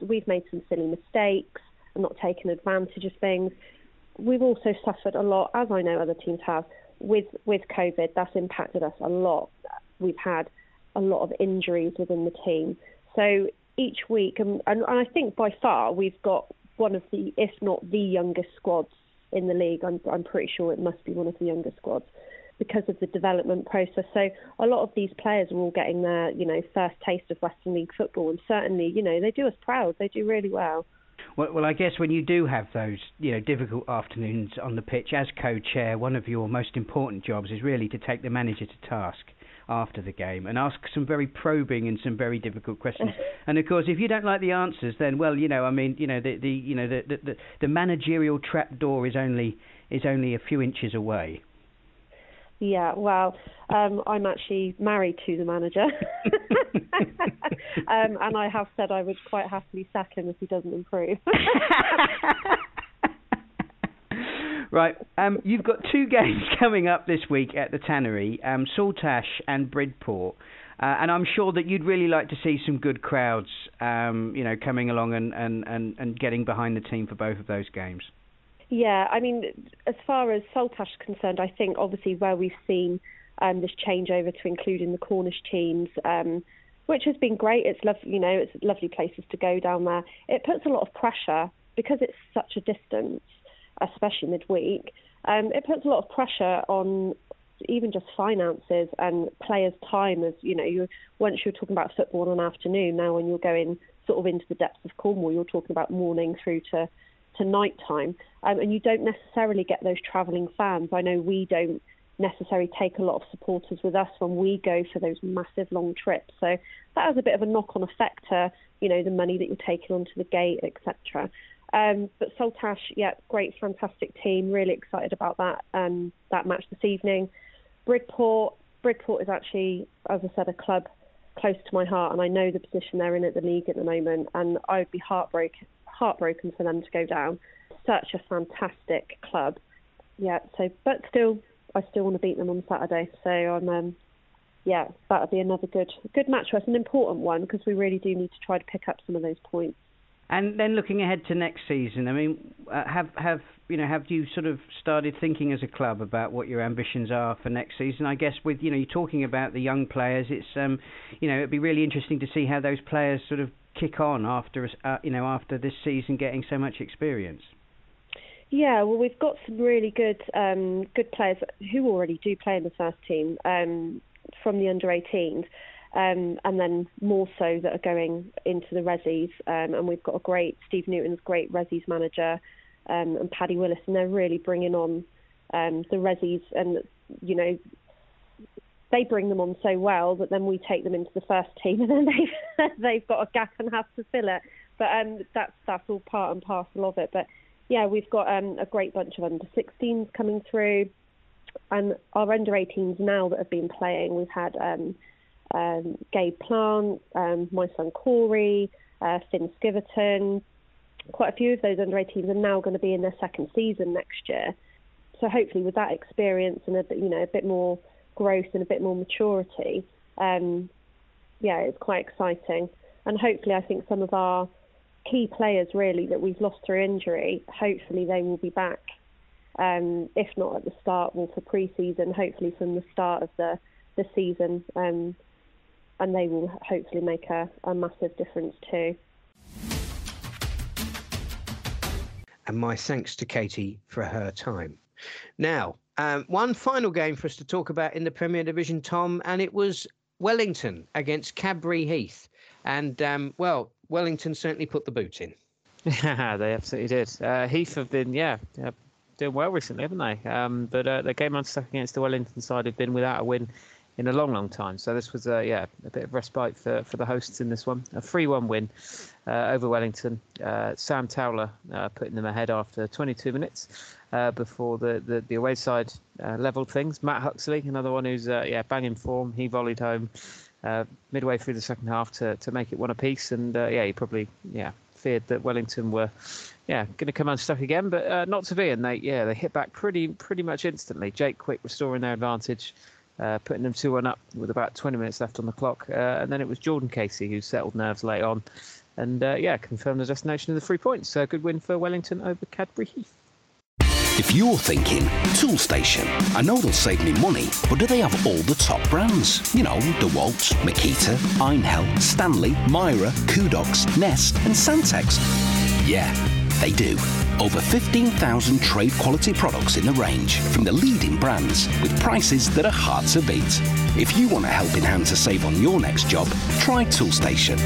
we've made some silly mistakes and not taken advantage of things. We've also suffered a lot, as I know other teams have, with with COVID. That's impacted us a lot. We've had a lot of injuries within the team. So each week, and, and, and I think by far we've got one of the, if not the youngest squads in the league. I'm, I'm pretty sure it must be one of the youngest squads because of the development process. So a lot of these players are all getting their, you know, first taste of Western League football, and certainly, you know, they do us proud. They do really well. Well, well, I guess when you do have those, you know, difficult afternoons on the pitch as co-chair, one of your most important jobs is really to take the manager to task after the game and ask some very probing and some very difficult questions. and of course, if you don't like the answers, then well, you know, I mean, you know, the the you know the the, the managerial trap door is only is only a few inches away. Yeah, well, um, I'm actually married to the manager, um, and I have said I would quite happily sack him if he doesn't improve. Right, um, you've got two games coming up this week at the Tannery, um, Saltash and Bridport. Uh, and I'm sure that you'd really like to see some good crowds, um, you know, coming along and, and, and, and getting behind the team for both of those games. Yeah, I mean, as far as Saltash concerned, I think obviously where we've seen um, this changeover to including the Cornish teams, um, which has been great. It's lovely, you know, it's lovely places to go down there. It puts a lot of pressure because it's such a distance especially midweek, um, it puts a lot of pressure on even just finances and players' time. As you know, you once you're talking about football on an afternoon, now when you're going sort of into the depths of Cornwall, you're talking about morning through to to night time, um, and you don't necessarily get those travelling fans. I know we don't necessarily take a lot of supporters with us when we go for those massive long trips. So that has a bit of a knock-on effect to you know the money that you're taking onto the gate, etc. Um, but Saltash, yeah, great, fantastic team. Really excited about that um, that match this evening. Bridport, Bridport is actually, as I said, a club close to my heart, and I know the position they're in at the league at the moment, and I would be heartbroken heartbroken for them to go down. Such a fantastic club, yeah. So, but still, I still want to beat them on Saturday. So I'm, um, yeah, that'll be another good good match for us, an important one because we really do need to try to pick up some of those points. And then looking ahead to next season, I mean, uh, have have you know have you sort of started thinking as a club about what your ambitions are for next season? I guess with you know you're talking about the young players, it's um you know it'd be really interesting to see how those players sort of kick on after uh, you know after this season getting so much experience. Yeah, well, we've got some really good um, good players who already do play in the first team um, from the under 18s um, and then more so that are going into the resis. Um, and we've got a great Steve Newton's great resis manager um, and Paddy Willis, and they're really bringing on um, the resis, and you know they bring them on so well that then we take them into the first team, and then they've they've got a gap and have to fill it. But um, that's that's all part and parcel of it. But yeah, we've got um, a great bunch of under 16s coming through, and our under 18s now that have been playing. We've had um, um, Gabe Plant, um, my son Corey, uh, Finn Skiverton. Quite a few of those under 18s are now going to be in their second season next year. So hopefully, with that experience and a bit, you know, a bit more growth and a bit more maturity, um, yeah, it's quite exciting. And hopefully, I think some of our key players really that we've lost through injury, hopefully they will be back Um, if not at the start, well, for pre-season, hopefully from the start of the the season, um, and they will hopefully make a, a massive difference too. And my thanks to Katie for her time. Now, um, one final game for us to talk about in the Premier Division, Tom, and it was Wellington against Cadbury Heath. And, um, well, Wellington certainly put the boot in. Yeah, they absolutely did. Uh, Heath have been, yeah, yeah, doing well recently, haven't they? Um, but uh, the game I'm unstuck against the Wellington side have been without a win in a long, long time. So this was, uh, yeah, a bit of respite for, for the hosts in this one. A 3-1 win uh, over Wellington. Uh, Sam Towler uh, putting them ahead after 22 minutes uh, before the, the, the away side uh, levelled things. Matt Huxley, another one who's, yeah, banging form. He volleyed home midway through the second half to, to make it one apiece. And, yeah, he probably, yeah, feared that Wellington were, yeah, going to come unstuck again, but not to be. And they, yeah, they hit back pretty, pretty much instantly. Jake Quick restoring their advantage uh, putting them 2 1 up with about 20 minutes left on the clock. Uh, and then it was Jordan Casey who settled nerves late on and, uh, yeah, confirmed the destination of the three points. So good win for Wellington over Cadbury Heath. If you're thinking, Toolstation, I know they'll save me money, but do they have all the top brands? You know, DeWalt, Makita, Einhell, Stanley, Mira, Kudox, Nest, and Santex. Yeah, they do. Over 15,000 trade quality products in the range from the leading brands with prices that are hard to beat. If you want a helping hand to save on your next job, try Toolstation.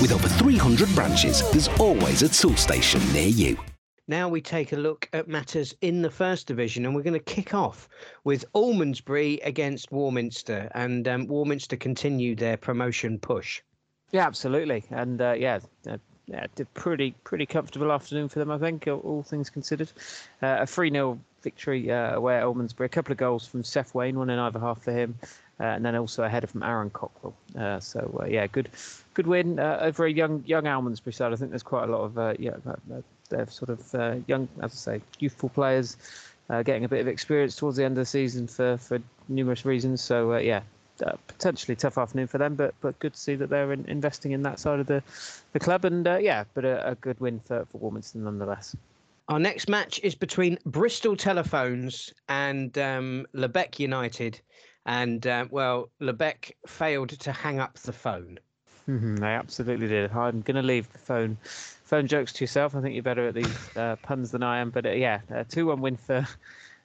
With over 300 branches, there's always a Toolstation near you. Now we take a look at matters in the First Division, and we're going to kick off with Almondsbury against Warminster, and um, Warminster continue their promotion push. Yeah, absolutely, and uh, yeah, uh, yeah, did pretty pretty comfortable afternoon for them, I think, all, things considered. Uh, a 3 0 victory uh, away at Almondsbury. A couple of goals from Seth Wayne, one in either half for him, uh, and then also a header from Aaron Cockrell. Uh, so uh, yeah, good good win uh, over a young young Almondsbury side. I think there's quite a lot of yeah, sort of young, as I say, youthful players. getting a bit of experience towards the end of the season for, for numerous reasons. So yeah, uh, potentially tough afternoon for them, but but good to see that they're in, investing in that side of the, the club. And uh, yeah, but a, a, good win for, for Warminster nonetheless. Our next match is between Bristol Telephones and um, Lebeq United. And uh, well, Lebeq failed to hang up the phone. Mm-hmm, they absolutely did. I'm going to leave the phone phone jokes to yourself. I think you're better at these uh, puns than I am. But uh, yeah, a 2 1 win for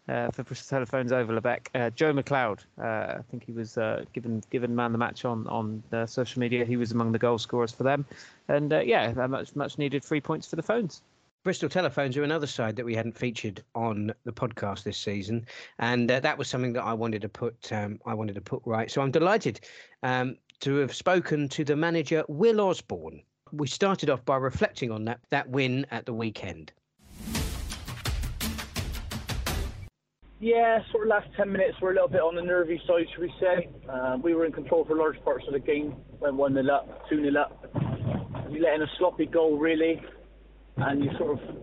uh, for Bristol Telephones over Lebeq. Uh, Joe McLeod, uh, I think he was uh, given given man the match on on uh, social media. He was among the goal scorers for them, and yeah, much much needed three points for the phones. Bristol Telephones are another side that we hadn't featured on the podcast this season, and that was something that I wanted to put um, I wanted to put right. So I'm delighted um, to have spoken to the manager Will Osborne. We started off by reflecting on that that win at the weekend. Yeah, sort of last 10 minutes were a little bit on the nervy side, should we say. Uh, we were in control for large parts of the game, went 1 0 up, 2 0 up. You let in a sloppy goal, really, and you sort of,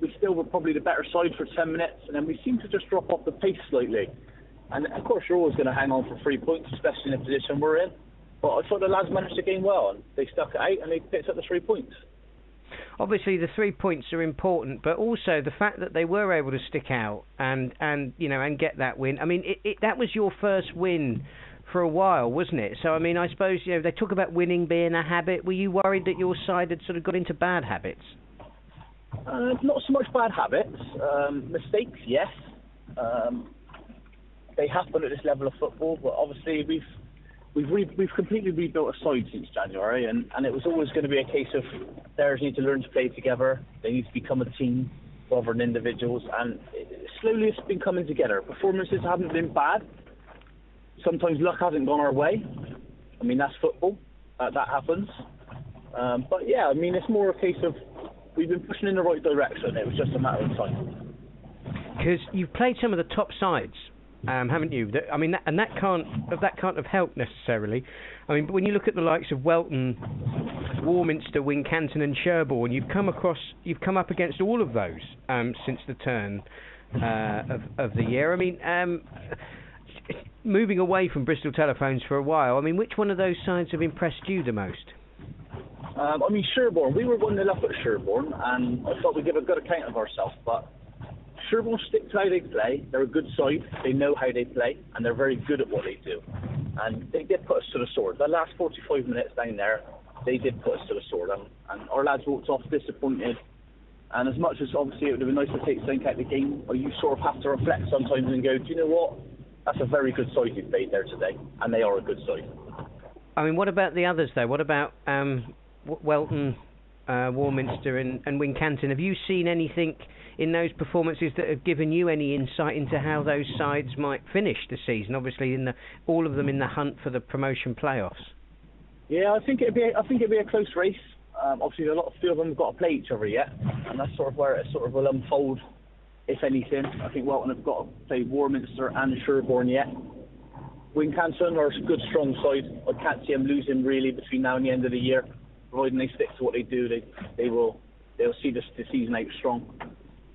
we still were probably the better side for 10 minutes, and then we seemed to just drop off the pace slightly. And of course, you're always going to hang on for three points, especially in the position we're in. But I thought the lads managed the game well, and they stuck it out and they picked up the three points obviously the three points are important, but also the fact that they were able to stick out and and you know and get that win. I mean, it, it, that was your first win for a while, wasn't it? So I mean, I suppose you know they talk about winning being a habit. Were you worried that your side had sort of got into bad habits? Uh, not so much bad habits. Um, mistakes, yes. Um, they happen at this level of football, but obviously we've we've re- we've completely rebuilt a side since January, and, and it was always going to be a case of players need to learn to play together. They need to become a team rather than individuals, and it, slowly it's been coming together. Performances haven't been bad. Sometimes luck hasn't gone our way. I mean that's football. Uh, that happens. Um, but yeah, I mean it's more a case of we've been pushing in the right direction. It was just a matter of time. Because you've played some of the top sides um, haven't you? I mean, that, and that can't that can't have helped necessarily. I mean, but when you look at the likes of Welton, Warminster, Wincanton, and Sherborne, you've come across, you've come up against all of those um, since the turn uh, of of the year. I mean, um, moving away from Bristol Telephones for a while. I mean, which one of those sides have impressed you the most? Um, I mean, Sherborne, we were 1 0 up at Sherborne, and I thought we'd give a good account of ourselves, but Sherborne stick to how they play. They're a good side, they know how they play, and they're very good at what they do. And they did put us to the sword. The last 45 minutes down there, they did put us to the sword, and, and our lads walked off disappointed. And as much as obviously it would have been nice to take something out of the game, you sort of have to reflect sometimes and go, do you know what? That's a very good side you've played there today, and they are a good side. I mean, what about the others though? What about um, Welton, uh, Warminster, and, and Wincanton? Have you seen anything in those performances that have given you any insight into how those sides might finish the season? Obviously, in the all of them in the hunt for the promotion playoffs. Yeah, I think it'd be I think it'd be a close race. Um, obviously, a lot of few of them have got to play each other yet, and that's sort of where it sort of will unfold, if anything. I think Welton have got to play Warminster and Sherborne yet. Wincanton are a good, strong side. I can't see them losing really between now and the end of the year. Providing they stick to what they do, they they will they'll see this the season out strong.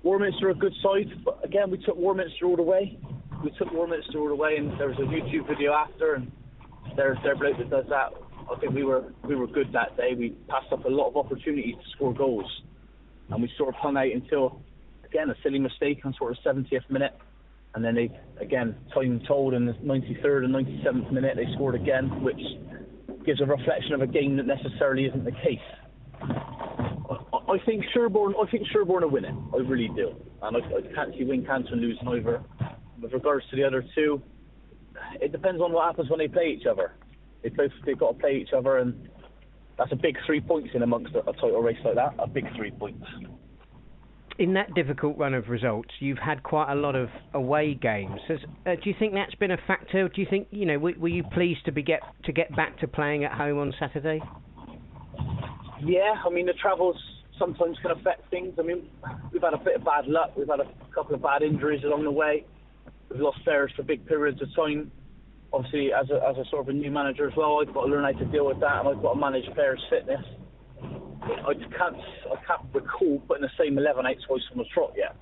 Warminster are a good side, but again, we took Warminster all the way. We took Warminster all the way, and there was a YouTube video after, and there's their bloke that does that. I think we were we were good that day. We passed up a lot of opportunities to score goals, and we sort of hung out until again a silly mistake on sort of 70th minute, and then they again time told in the 93rd and 97th minute they scored again, which gives a reflection of a game that necessarily isn't the case. I, think Sherborne I think Sherborne will win it. I really do, and I, I can't see Wincanton losing either. With regards to the other two, it depends on what happens when they play each other. They both they've got to play each other, and that's a big three points in amongst a, a title race like that. A big three points. In that difficult run of results, you've had quite a lot of away games. Has, uh, do you think that's been a factor? Do you think you know? Were, were you pleased to be get to get back to playing at home on Saturday? Yeah, I mean the travels sometimes can affect things. I mean we've had a bit of bad luck. We've had a couple of bad injuries along the way. We've lost players for big periods of time obviously as a, as a sort of a new manager as well, I've got to learn how to deal with that, and I've got to manage players' fitness. I can't I can't recall putting the same eleven out twice on the trot yet.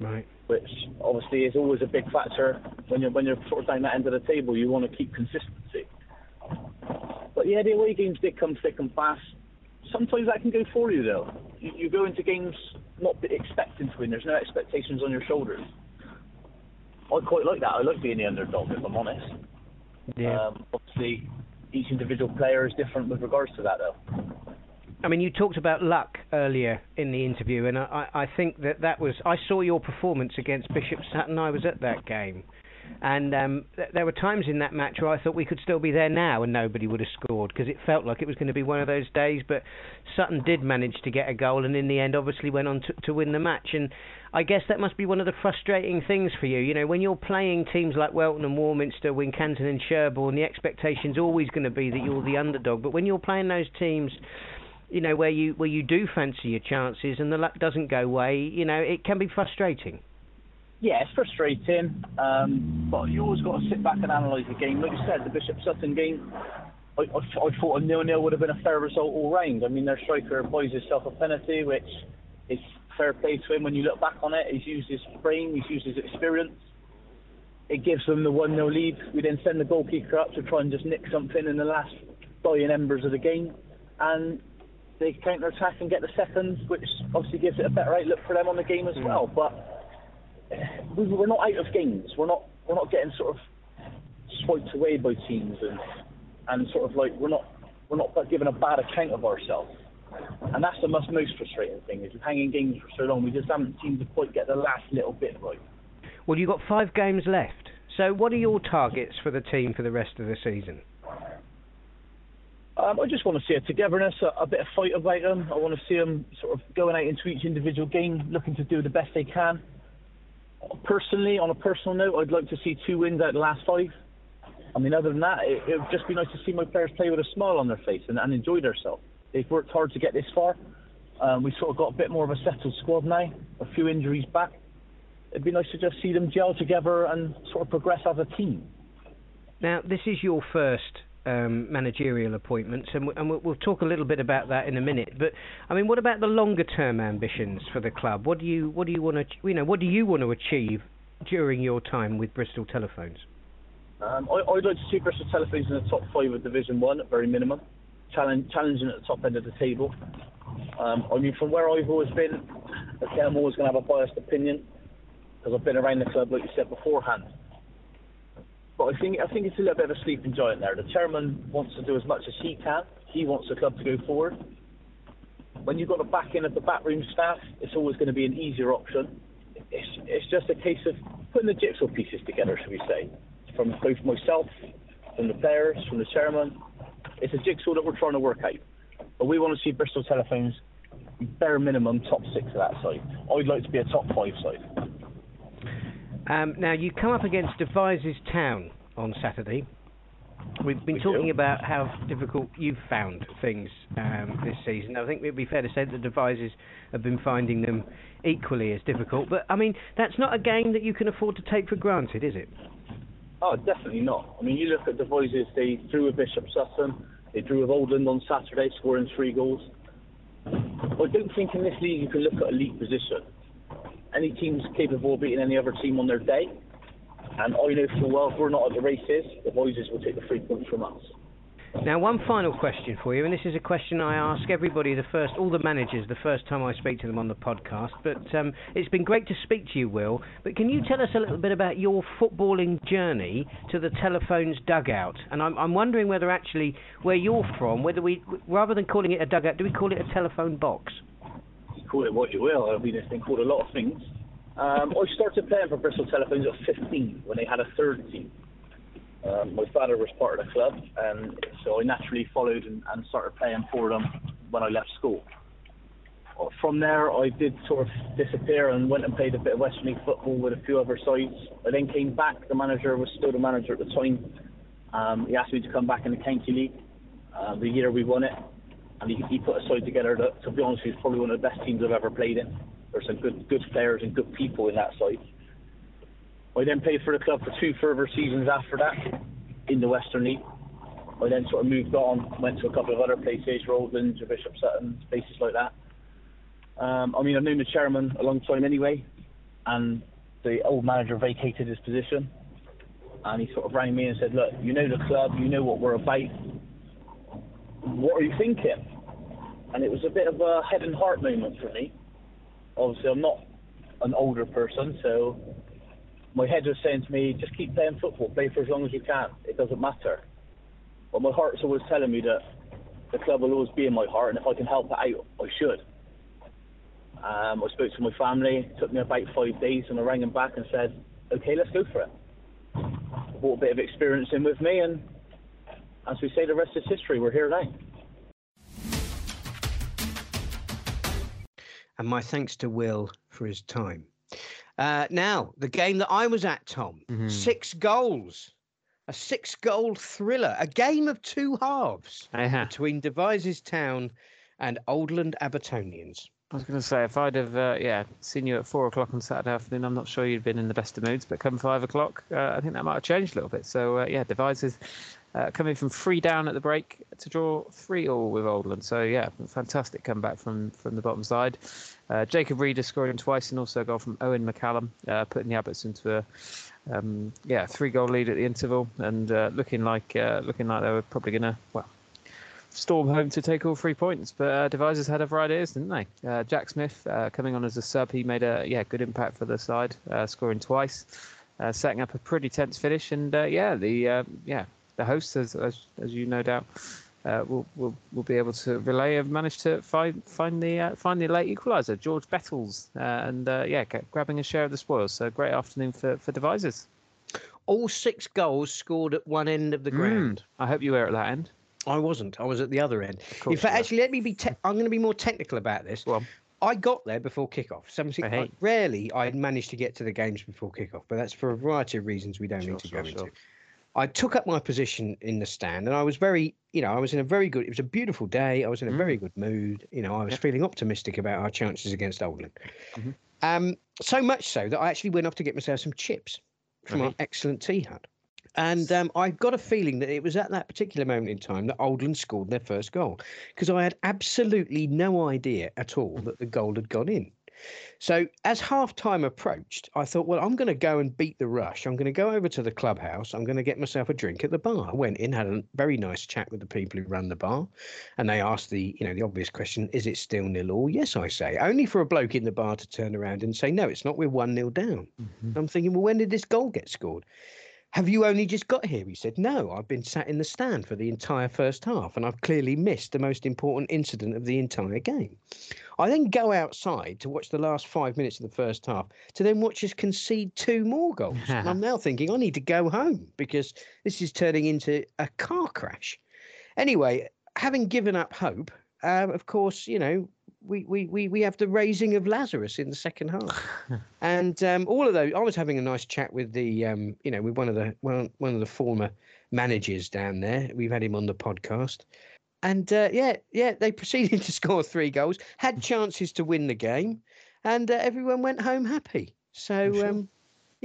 Right. Which obviously is always a big factor when you're when you're sort of down that end of the table. You want to keep consistency. But yeah, the away games did come thick and fast. Sometimes that can go for you though. You, you go into games not expecting to win. There's no expectations on your shoulders. I quite like that. I like being the underdog, if I'm honest. Yeah. Um, obviously, each individual player is different with regards to that, though. I mean, you talked about luck earlier in the interview, and I, I think that that was. I saw your performance against Bishop Sutton. I was at that game, and um, th- there were times in that match where I thought we could still be there now and nobody would have scored because it felt like it was going to be one of those days. But Sutton did manage to get a goal, and in the end, obviously went on to, to win the match. And I guess that must be one of the frustrating things for you. You know, when you're playing teams like Welton and Warminster, Wincanton and Sherborne, the expectation's always going to be that you're the underdog. But when you're playing those teams you know where you where you do fancy your chances and the luck doesn't go way you know it can be frustrating yeah, it's frustrating, um, but you always got to sit back and analyse the game. Like you said, the Bishop Sutton game, I, I, I thought a nil-nil would have been a fair result all round. I mean, their striker buys himself a penalty, which is fair play to him when you look back on it. He's used his brain, he's used his experience. It gives them the 1 0 lead. We then send the goalkeeper up to try and just nick something in the last dying embers of the game. And they counter attack and get the second, which obviously gives it a better outlook for them on the game as well. But we, we're not out of games. We're not we're not getting sort of swiped away by teams and and sort of like we're not we're not giving a bad account of ourselves. And that's the most most frustrating thing is hanging games for so long. We just haven't seemed to quite get the last little bit right. well you've got five games left so what are your targets for the team for the rest of the season Um, I just want to see a togetherness, a, a bit of fight about them. I want to see them sort of going out into each individual game, looking to do the best they can. Personally, on a personal note, I'd like to see two wins out of the last five. I mean, other than that, it, it would just be nice to see my players play with a smile on their face and, and enjoy themselves. They've worked hard to get this far. Um, we've sort of got a bit more of a settled squad now, a few injuries back. It'd be nice to just see them gel together and sort of progress as a team. now this is your first um, managerial appointments and, w- and we'll, we'll talk a little bit about that in a minute but I mean what about the longer term ambitions for the club what do you what do you want to you know what do you want to achieve during your time with Bristol Telephones Um, I, I'd like to see Bristol Telephones in the top five of Division One at very minimum. challenge, challenging at the top end of the table. Um, I mean, from where I've always been, okay, I'm always going to have a biased opinion because I've been around the club, like you said beforehand. But I think I think it's a little bit of a sleeping giant there. The chairman wants to do as much as he can. He wants the club to go forward. When you've got the backing of the backroom staff, it's always going to be an easier option. It's it's just a case of putting the jigsaw pieces together, shall we say, from both myself, from the players, from the chairman. It's a jigsaw that we're trying to work out. But we want to see Bristol Telephones bare minimum top six of that side. I'd like to be a top five side. Um, now, you come up against Devizes Town on Saturday. We've been We talking do. about how difficult you've found things um, this season. I think it'd be fair to say that the Devizes have been finding them equally as difficult. But, I mean, that's not a game that you can afford to take for granted, is it? Oh, definitely not. I mean, you look at Devizes; they drew with Bishop Sutton, they drew with Oldland on Saturday, scoring three goals. I don't think in this league you can look at a league position. Any team's capable of beating any other team on their day. And I know full well if we're not at the races, Devizes will take the three points from us. Now, one final question for you, and this is a question I ask everybody, the first, all the managers, the first time I speak to them on the podcast. But um, it's been great to speak to you, Will. But can you tell us a little bit about your footballing journey to the telephone's dugout? And I'm, I'm wondering whether actually where you're from, whether we, rather than calling it a dugout, do we call it a telephone box? Call it what you will. I mean, it's been called a lot of things. Um, I started playing for Bristol Telephones at 15 when they had a third team. Um, my father was part of the club, and so I naturally followed and, and started playing for them when I left school. Uh, From there, I did sort of disappear and went and played a bit of Western League football with a few other sides. I then came back. The manager was still the manager at the time. Um, he asked me to come back in the county league uh, the year we won it, and he, he put a side together that, to be honest, is probably one of the best teams I've ever played in. There's some good good players and good people in that side. I then played for the club for two further seasons after that in the Western League. I then sort of moved on, went to a couple of other places, Roldens, Bishop Sutton, places like that. Um, I mean, I've known the chairman a long time anyway, and the old manager vacated his position. And he sort of rang me and said, Look, you know the club, you know what we're about. What are you thinking? And it was a bit of a head and heart moment for me. Obviously, I'm not an older person, so my head was saying to me, just keep playing football, play for as long as you can. It doesn't matter. But my heart's always telling me that the club will always be in my heart, and if I can help it out, I should. Um, I spoke to my family. It took me about five days, and I rang them back and said, "Okay, let's go for it." Brought a bit of experience in with me, and as we say, the rest is history. We're here now. And my thanks to Will for his time. Uh, now, the game that I was at, Tom, Mhm. six goals. A six goal thriller, a game of two halves Yeah. between Devizes Town and Oldland Abbotonians. I was going to say, if I'd have, uh, yeah, seen you at four o'clock on Saturday afternoon, I'm not sure you'd been in the best of moods. But come five o'clock, uh, I think that might have changed a little bit. So uh, yeah, Devizes uh, coming from three down at the break to draw three all with Oldland. So yeah, fantastic comeback from from the bottom side. Uh, Jacob Reeder scoring twice and also a goal from Owen McCallum, uh, putting the Abbots into a um, yeah three goal lead at the interval and uh, looking like uh, looking like they were probably to well storm home to take all three points. But uh, Devizes had other ideas, didn't they? Uh, Jack Smith uh, coming on as a sub, he made a yeah good impact for the side, uh, scoring twice, uh, setting up a pretty tense finish. And yeah, the yeah the hosts, as as, as you no doubt. Uh, will, will will be able to relay have managed to find find the uh, find the late equaliser George Bettles uh, and uh, yeah grabbing a share of the spoils so great afternoon for for Devizes All six goals scored at one end of the ground. I hope you were at that end I wasn't. I was at the other end. In fact, actually, let me be. Te- I'm going to be more technical about this. Well. I got there before kickoff. Something hey. I- rarely I managed to get to the games before kickoff, but that's for a variety of reasons we don't Sure, need to sure, go sure. into. I took up my position in the stand, and I was very, you know, I was in a very good. It was a beautiful day. I was in a very good mood. You know, I was Yep. feeling optimistic about our chances against Oldland. Mhm. Um, so much so that I actually went off to get myself some chips from our excellent tea hut. And um, I got a feeling that it was at that particular moment in time that Oldland scored their first goal because I had absolutely no idea at all that the goal had gone in. So as half time approached, I thought, well, I'm going to go and beat the rush. I'm going to go over to the clubhouse. I'm going to get myself a drink at the bar. I went in, had a very nice chat with the people who run the bar, and they asked the, you know, the obvious question: Is it still nil all? Yes, I say. Only for a bloke in the bar to turn around and say, No, it's not. We're one nil down. Mm-hmm. I'm thinking, well, when did this goal get scored? Have you only just got here? He said, No, I've been sat in the stand for the entire first half, and I've clearly missed the most important incident of the entire game. I then go outside to watch the last five minutes of the first half, to then watch us concede two more goals. and I'm now thinking, I need to go home because this is turning into a car crash. Anyway, having given up hope, um, of course, you know, we, we, we, we have the raising of Lazarus in the second half, and um, all of those. I was having a nice chat with the, um, you know, with one of the one, one of the former managers down there. We've had him on the podcast, and uh, yeah, yeah, they proceeded to score three goals, had chances to win the game, and uh, everyone went home happy. So. Sure. Um,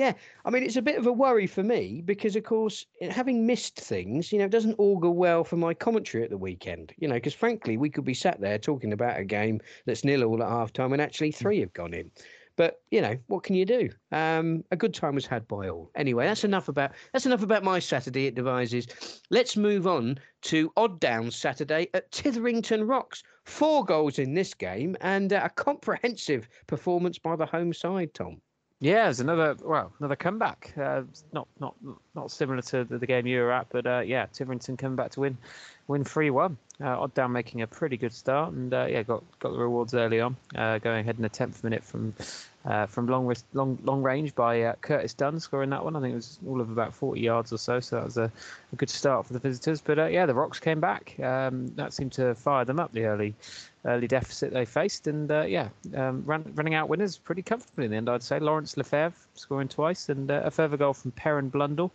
yeah, I mean, it's a bit of a worry for me because, of course, having missed things, you know, it doesn't augur well for my commentary at the weekend. You know, because frankly, we could be sat there talking about a game that's nil all at half time and actually three have gone in. But you know, what can you do? Um, a good time was had by all. Anyway, that's enough about that's enough about my Saturday at Devizes. Let's move on to Odd Down Saturday at Tytherington Rocks. Four goals in this game and uh, a comprehensive performance by the home side. Tom. Yeah, it's another well, another comeback. Uh, not not not similar to the, the, game you were at, but uh, yeah, Tiverton coming back to win, win three one. Uh, Odd down making a pretty good start, and uh, yeah, got got the rewards early on, uh, going ahead in the tenth minute from uh, from long long long range by uh, Curtis Dunn scoring that one. I think it was all of about 40 yards or so, so that was a, a good start for the visitors. But yeah, the Rocks came back. Um, that seemed to fire them up the early early deficit they faced, and yeah, um, ran, running out winners pretty comfortably in the end. I'd say Lawrence Lefebvre scoring twice, and a further goal from Perrin Blundell,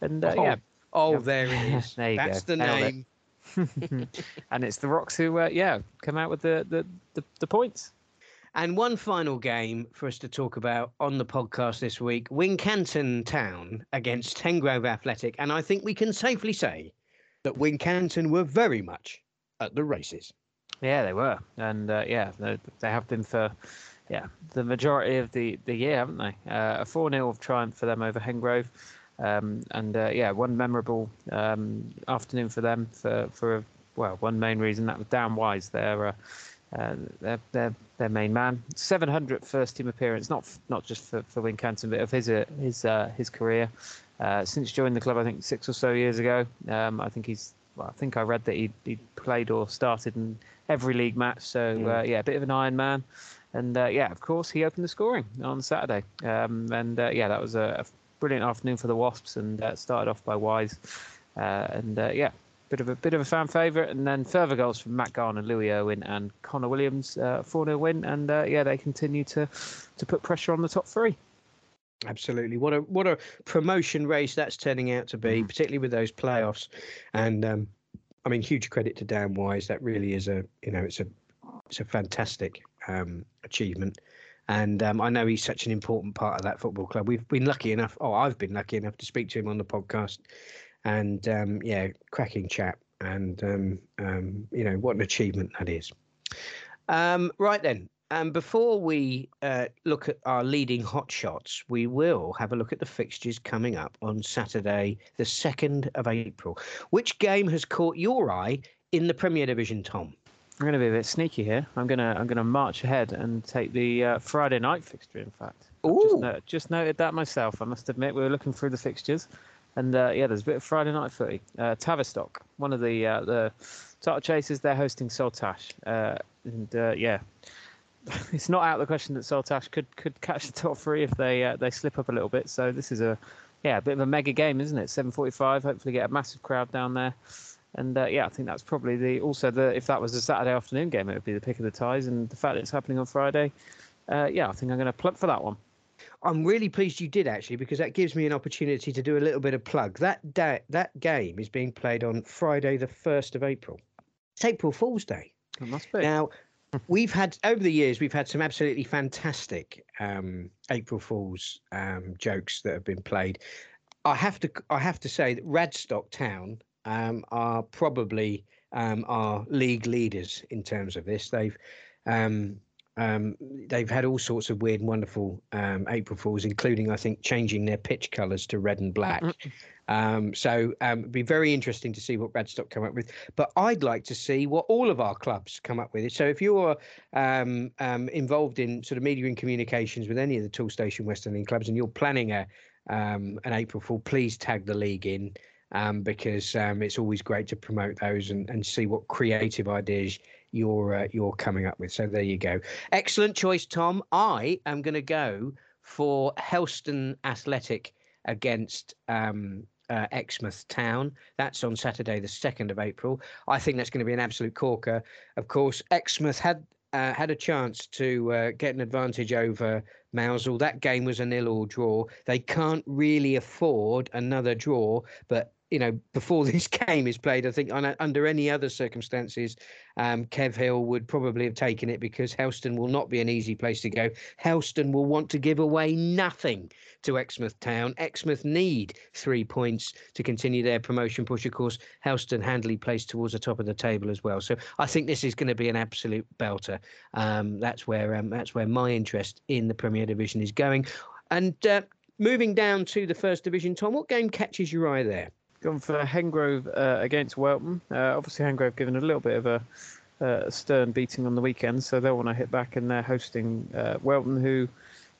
and oh. yeah. Oh, there it is. there you That's go. the name. and it's the Rocks who, uh, yeah, come out with the, the, the, the, points. And one final game for us to talk about on the podcast this week Wincanton Town against Hengrove Athletic. And I think we can safely say that Wincanton were very much at the races. Yeah, they were. And uh, yeah, they, they, have been for. Yeah, the majority of the, the year, haven't they? Uh, a 4 0 triumph for them over Hengrove. Um, and uh, yeah, one memorable um, afternoon for them for for a, well, one main reason that was Dan Wise, their uh, uh, their, their their main man. 700th first team appearance, not not just for for Wincanton, but of his uh, his uh, his career. Uh, since joining the club, I think six or so years ago. Um, I think he's. Well, I think I read that he he played or started in every league match. So mm. yeah, a bit of an Iron Man. And yeah, of course, he opened the scoring on Saturday. Um, and yeah, that was a, a brilliant afternoon for the Wasps, and uh, started off by Wise, uh, and uh, yeah, bit of a bit of a fan favourite, and then further goals from Matt Garner, Louis Owen, and Connor Williams, uh, four 0 win, and uh, yeah, they continue to to put pressure on the top three. Absolutely, what a what a promotion race that's turning out to be, mm. particularly with those playoffs, and um, I mean, huge credit to Dan Wise. That really is a you know it's a it's a fantastic um, achievement. And um, I know he's such an important part of that football club. We've been lucky enough, oh, I've been lucky enough to speak to him on the podcast. And um, yeah, cracking chap. And, um, um you know, what an achievement that is. Um, right then, and before we uh, look at our leading hotshots, we will have a look at the fixtures coming up on Saturday, the 2nd of April. Which game has caught your eye in the Premier Division, Tom? I'm going to be a bit sneaky here. I'm going to I'm going to march ahead and take the uh, Friday night fixture. In fact, just, no, just, noted that myself. I must admit, we were looking through the fixtures, and uh, yeah, there's a bit of Friday night footy. Uh, Tavistock, one of the uh, the title chasers, they're hosting Saltash, uh, and uh, yeah, it's not out of the question that Saltash could could catch the top three if they uh, they slip up a little bit. So this is a yeah, a bit of a mega game, isn't it? 7:45. Hopefully, get a massive crowd down there. And uh, yeah, I think that's probably the also the if that was a Saturday afternoon game, it would be the pick of the ties. And the fact that it's happening on Friday, uh, yeah, I think I'm going to plug for that one. I'm really pleased you did actually because that gives me an opportunity to do a little bit of plug. That that game is being played on Friday, the first of April. It's April Fool's Day. It must be. Now, we've had over the years we've had some absolutely fantastic um, April Fools um, jokes that have been played. I have to I have to say that Radstock Town um, are probably um, our league leaders in terms of this. They've um, they've had all sorts of weird and wonderful um, April Fools, including, I think, changing their pitch colours to red and black. Um, so um, it'd be very interesting to see what Radstock come up with. But I'd like to see what all of our clubs come up with. So if you're um, um, involved in sort of media and communications with any of the Toolstation Western League clubs and you're planning a um, an April Fool, please tag the league in um, because um, it's always great to promote those and, and see what creative ideas you're uh, you're coming up with. So there you go. Excellent choice, Tom. I am going to go for Helston Athletic against um, uh, Exmouth Town. That's on Saturday, the 2nd of April. I think that's going to be an absolute corker. Of course, Exmouth had uh, had a chance to uh, get an advantage over Mousehole. That game was a nil-all draw. They can't really afford another draw, but you know, before this game is played, I think on, under any other circumstances, um, Kev Hill would probably have taken it because Helston will not be an easy place to go. Helston will want to give away nothing to Exmouth Town. Exmouth need three points to continue their promotion push. Of course, Helston handily placed towards the top of the table as well. So I think this is going to be an absolute belter. Um, that's where um, that's where my interest in the Premier Division is going. And uh, moving down to the First Division, Tom, what game catches your eye there? Gone for Hengrove uh, against Welton. Uh, obviously, Hengrove given a little bit of a uh, stern beating on the weekend, so they'll want to hit back, and they're hosting uh, Welton, who,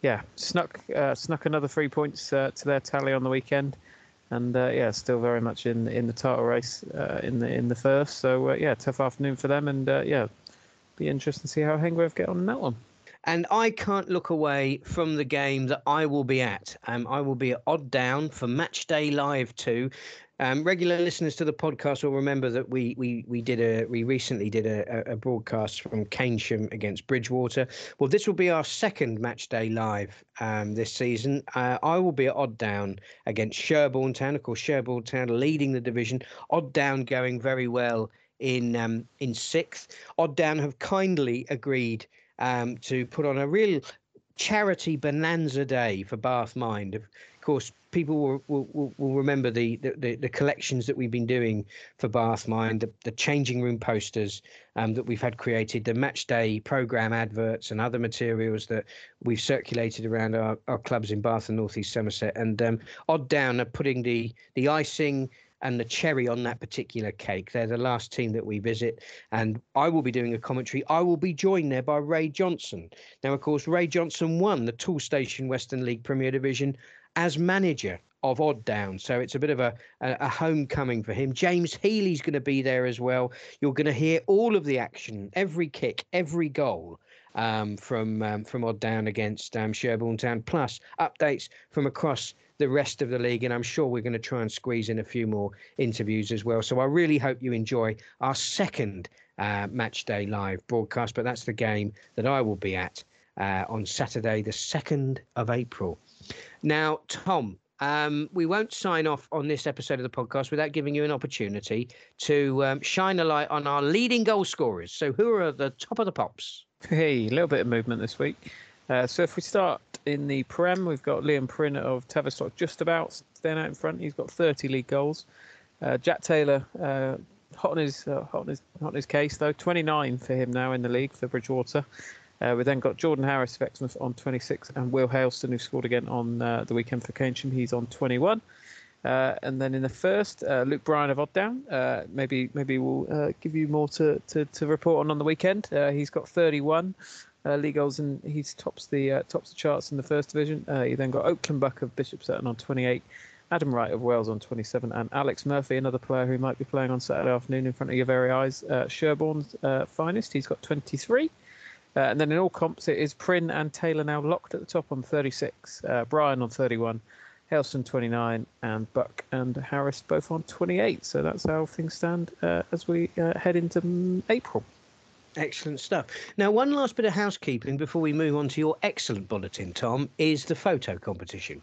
yeah, snuck uh, snuck another three points uh, to their tally on the weekend, and yeah, still very much in in the title race in the in the first. So yeah, tough afternoon for them, and yeah, be interesting to see how Hengrove get on in that one and I can't look away from the game that I will be at. Um, I will be at Odd Down for Match Day Live 2. Um, regular listeners to the podcast will remember that we we we did a we recently did a, a broadcast from Keynsham against Bridgwater. Well, this will be our second match day live um, this season. Uh, I will be at Odd Down against Sherborne Town. Of course, Sherborne Town leading the division. Odd Down going very well in um, in sixth. Odd Down have kindly agreed um, to put on a real charity bonanza day for Bath Mind. Of course, people will, will, will remember the, the, the, collections that we've been doing for Bath Mind, the, the changing room posters um, that we've had created, the match day program adverts, and other materials that we've circulated around our, our clubs in Bath and North East Somerset. And um, Odd Down are putting the the icing and the cherry on that particular cake. They're the last team that we visit, and I will be doing a commentary. I will be joined there by Ray Johnson. Now, of course, Ray Johnson won the Toolstation Western League Premier Division as manager of Odd Down. So it's a bit of a, a, homecoming for him. James Healey's going to be there as well. You're going to hear all of the action, every kick, every goal. Um, from um, from Odd Down against um, Sherborne Town, plus updates from across the rest of the league, and I'm sure we're going to try and squeeze in a few more interviews as well. So I really hope you enjoy our second uh, match day live broadcast. But that's the game that I will be at uh, on Saturday, the second of April. Now, Tom, um, we won't sign off on this episode of the podcast without giving you an opportunity to um, shine a light on our leading goal scorers. So, who are at the top of the pops? Hey, a little bit of movement this week. Uh, so, if we start in the Prem, we've got Liam Prinn of Tavistock just about staying out in front. He's got 30 league goals. Uh, Jack Taylor, uh, hot on his uh, hot on his hot on his case though, 29 for him now in the league for Bridgwater. Uh, we then got Jordan Harris of Exmouth on 26 and Will Haleston, who scored again on uh, the weekend for Keynsham. He's on 21. Uh, and then in the first, uh, Luke Bryan of Odd Down. Uh, maybe maybe we'll uh, give you more to, to, to, report on on the weekend. he's got 31 league goals and he tops the tops the charts in the first division. he then got Oakland Buck of Bishop Sutton on 28. Adam Wright of Wells on 27, and Alex Murphy, another player who might be playing on Saturday afternoon in front of your very eyes, Sherborne's finest. He's got 23. Uh, and then in all comps, it is Prinn and Taylor now locked at the top on 36, uh, Bryan on 31, Helston 29, and Buck and Harris both on 28. So that's how things stand uh, as we uh, head into mm, April. Excellent stuff. Now, one last bit of housekeeping before we move on to your excellent bulletin, Tom, is the photo competition.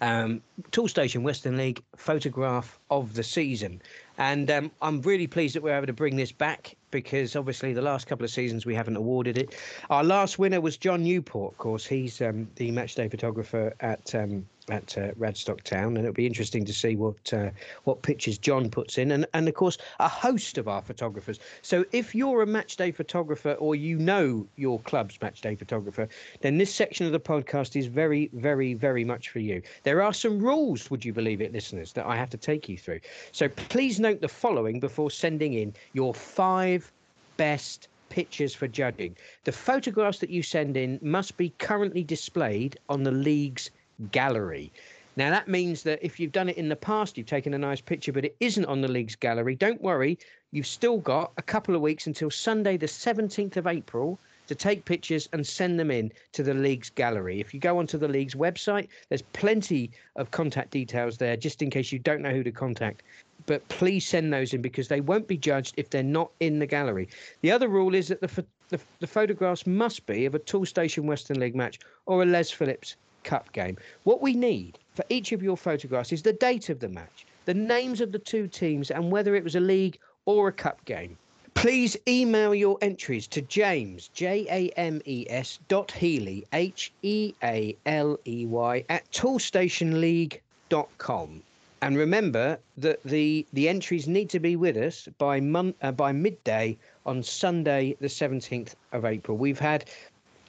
Um, Toolstation Western League photograph of the season. And um, I'm really pleased that we're able to bring this back because obviously the last couple of seasons we haven't awarded it. Our last winner was John Newport, of course. He's um, the matchday photographer at um, at uh, Radstock Town, and it'll be interesting to see what uh, what pictures John puts in, and and of course a host of our photographers. So if you're a match day photographer or you know your club's match day photographer, then this section of the podcast is very, very, very much for you. There are some rules, would you believe it, listeners, that I have to take you through. So please note the following before sending in your five best pictures for judging. The photographs that you send in must be currently displayed on the league's gallery. Now, that means that if you've done it in the past, you've taken a nice picture, but it isn't on the league's gallery, don't worry. You've still got a couple of weeks until Sunday, the 17th of April, to take pictures and send them in to the league's gallery. If you go onto the league's website, there's plenty of contact details there just in case you don't know who to contact. But please send those in because they won't be judged if they're not in the gallery. The other rule is that the, the, the photographs must be of a Toolstation Western League match or a Les Phillips Cup game. What we need for each of your photographs is the date of the match, the names of the two teams, and whether it was a league or a cup game. Please email your entries to James, J A M E S dot Healey, H E A L E Y, at toolstationleague.com. And remember that the, the entries need to be with us by, mon- uh, by midday on Sunday, the 17th of April. We've had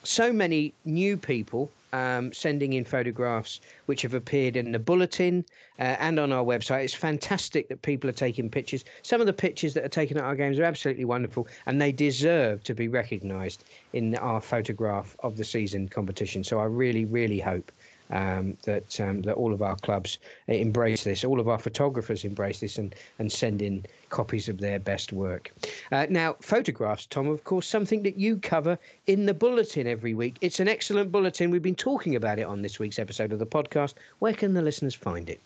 so many new people um, sending in photographs which have appeared in the bulletin uh, and on our website. It's fantastic that people are taking pictures. Some of the pictures that are taken at our games are absolutely wonderful and they deserve to be recognised in our photograph of the season competition. So I really, really hope um, that um, that all of our clubs embrace this, all of our photographers embrace this, and and send in copies of their best work. Uh, now, photographs, Tom, of course, something that you cover in the bulletin every week. It's an excellent bulletin. We've been talking about it on this week's episode of the podcast. Where can the listeners find it?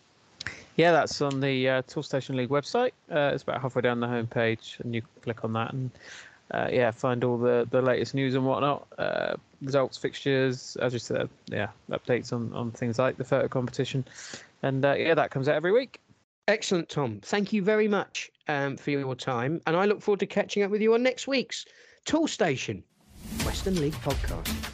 Yeah, that's on the uh, Toolstation League website. Uh, it's about halfway down the homepage, and you click on that and uh, yeah, find all the, the latest news and whatnot, uh, results, fixtures, as you said, yeah, updates on, on things like the photo competition. And uh, yeah, that comes out every week. Excellent, Tom. Thank you very much um, for your time. And I look forward to catching up with you on next week's Toolstation Western League podcast.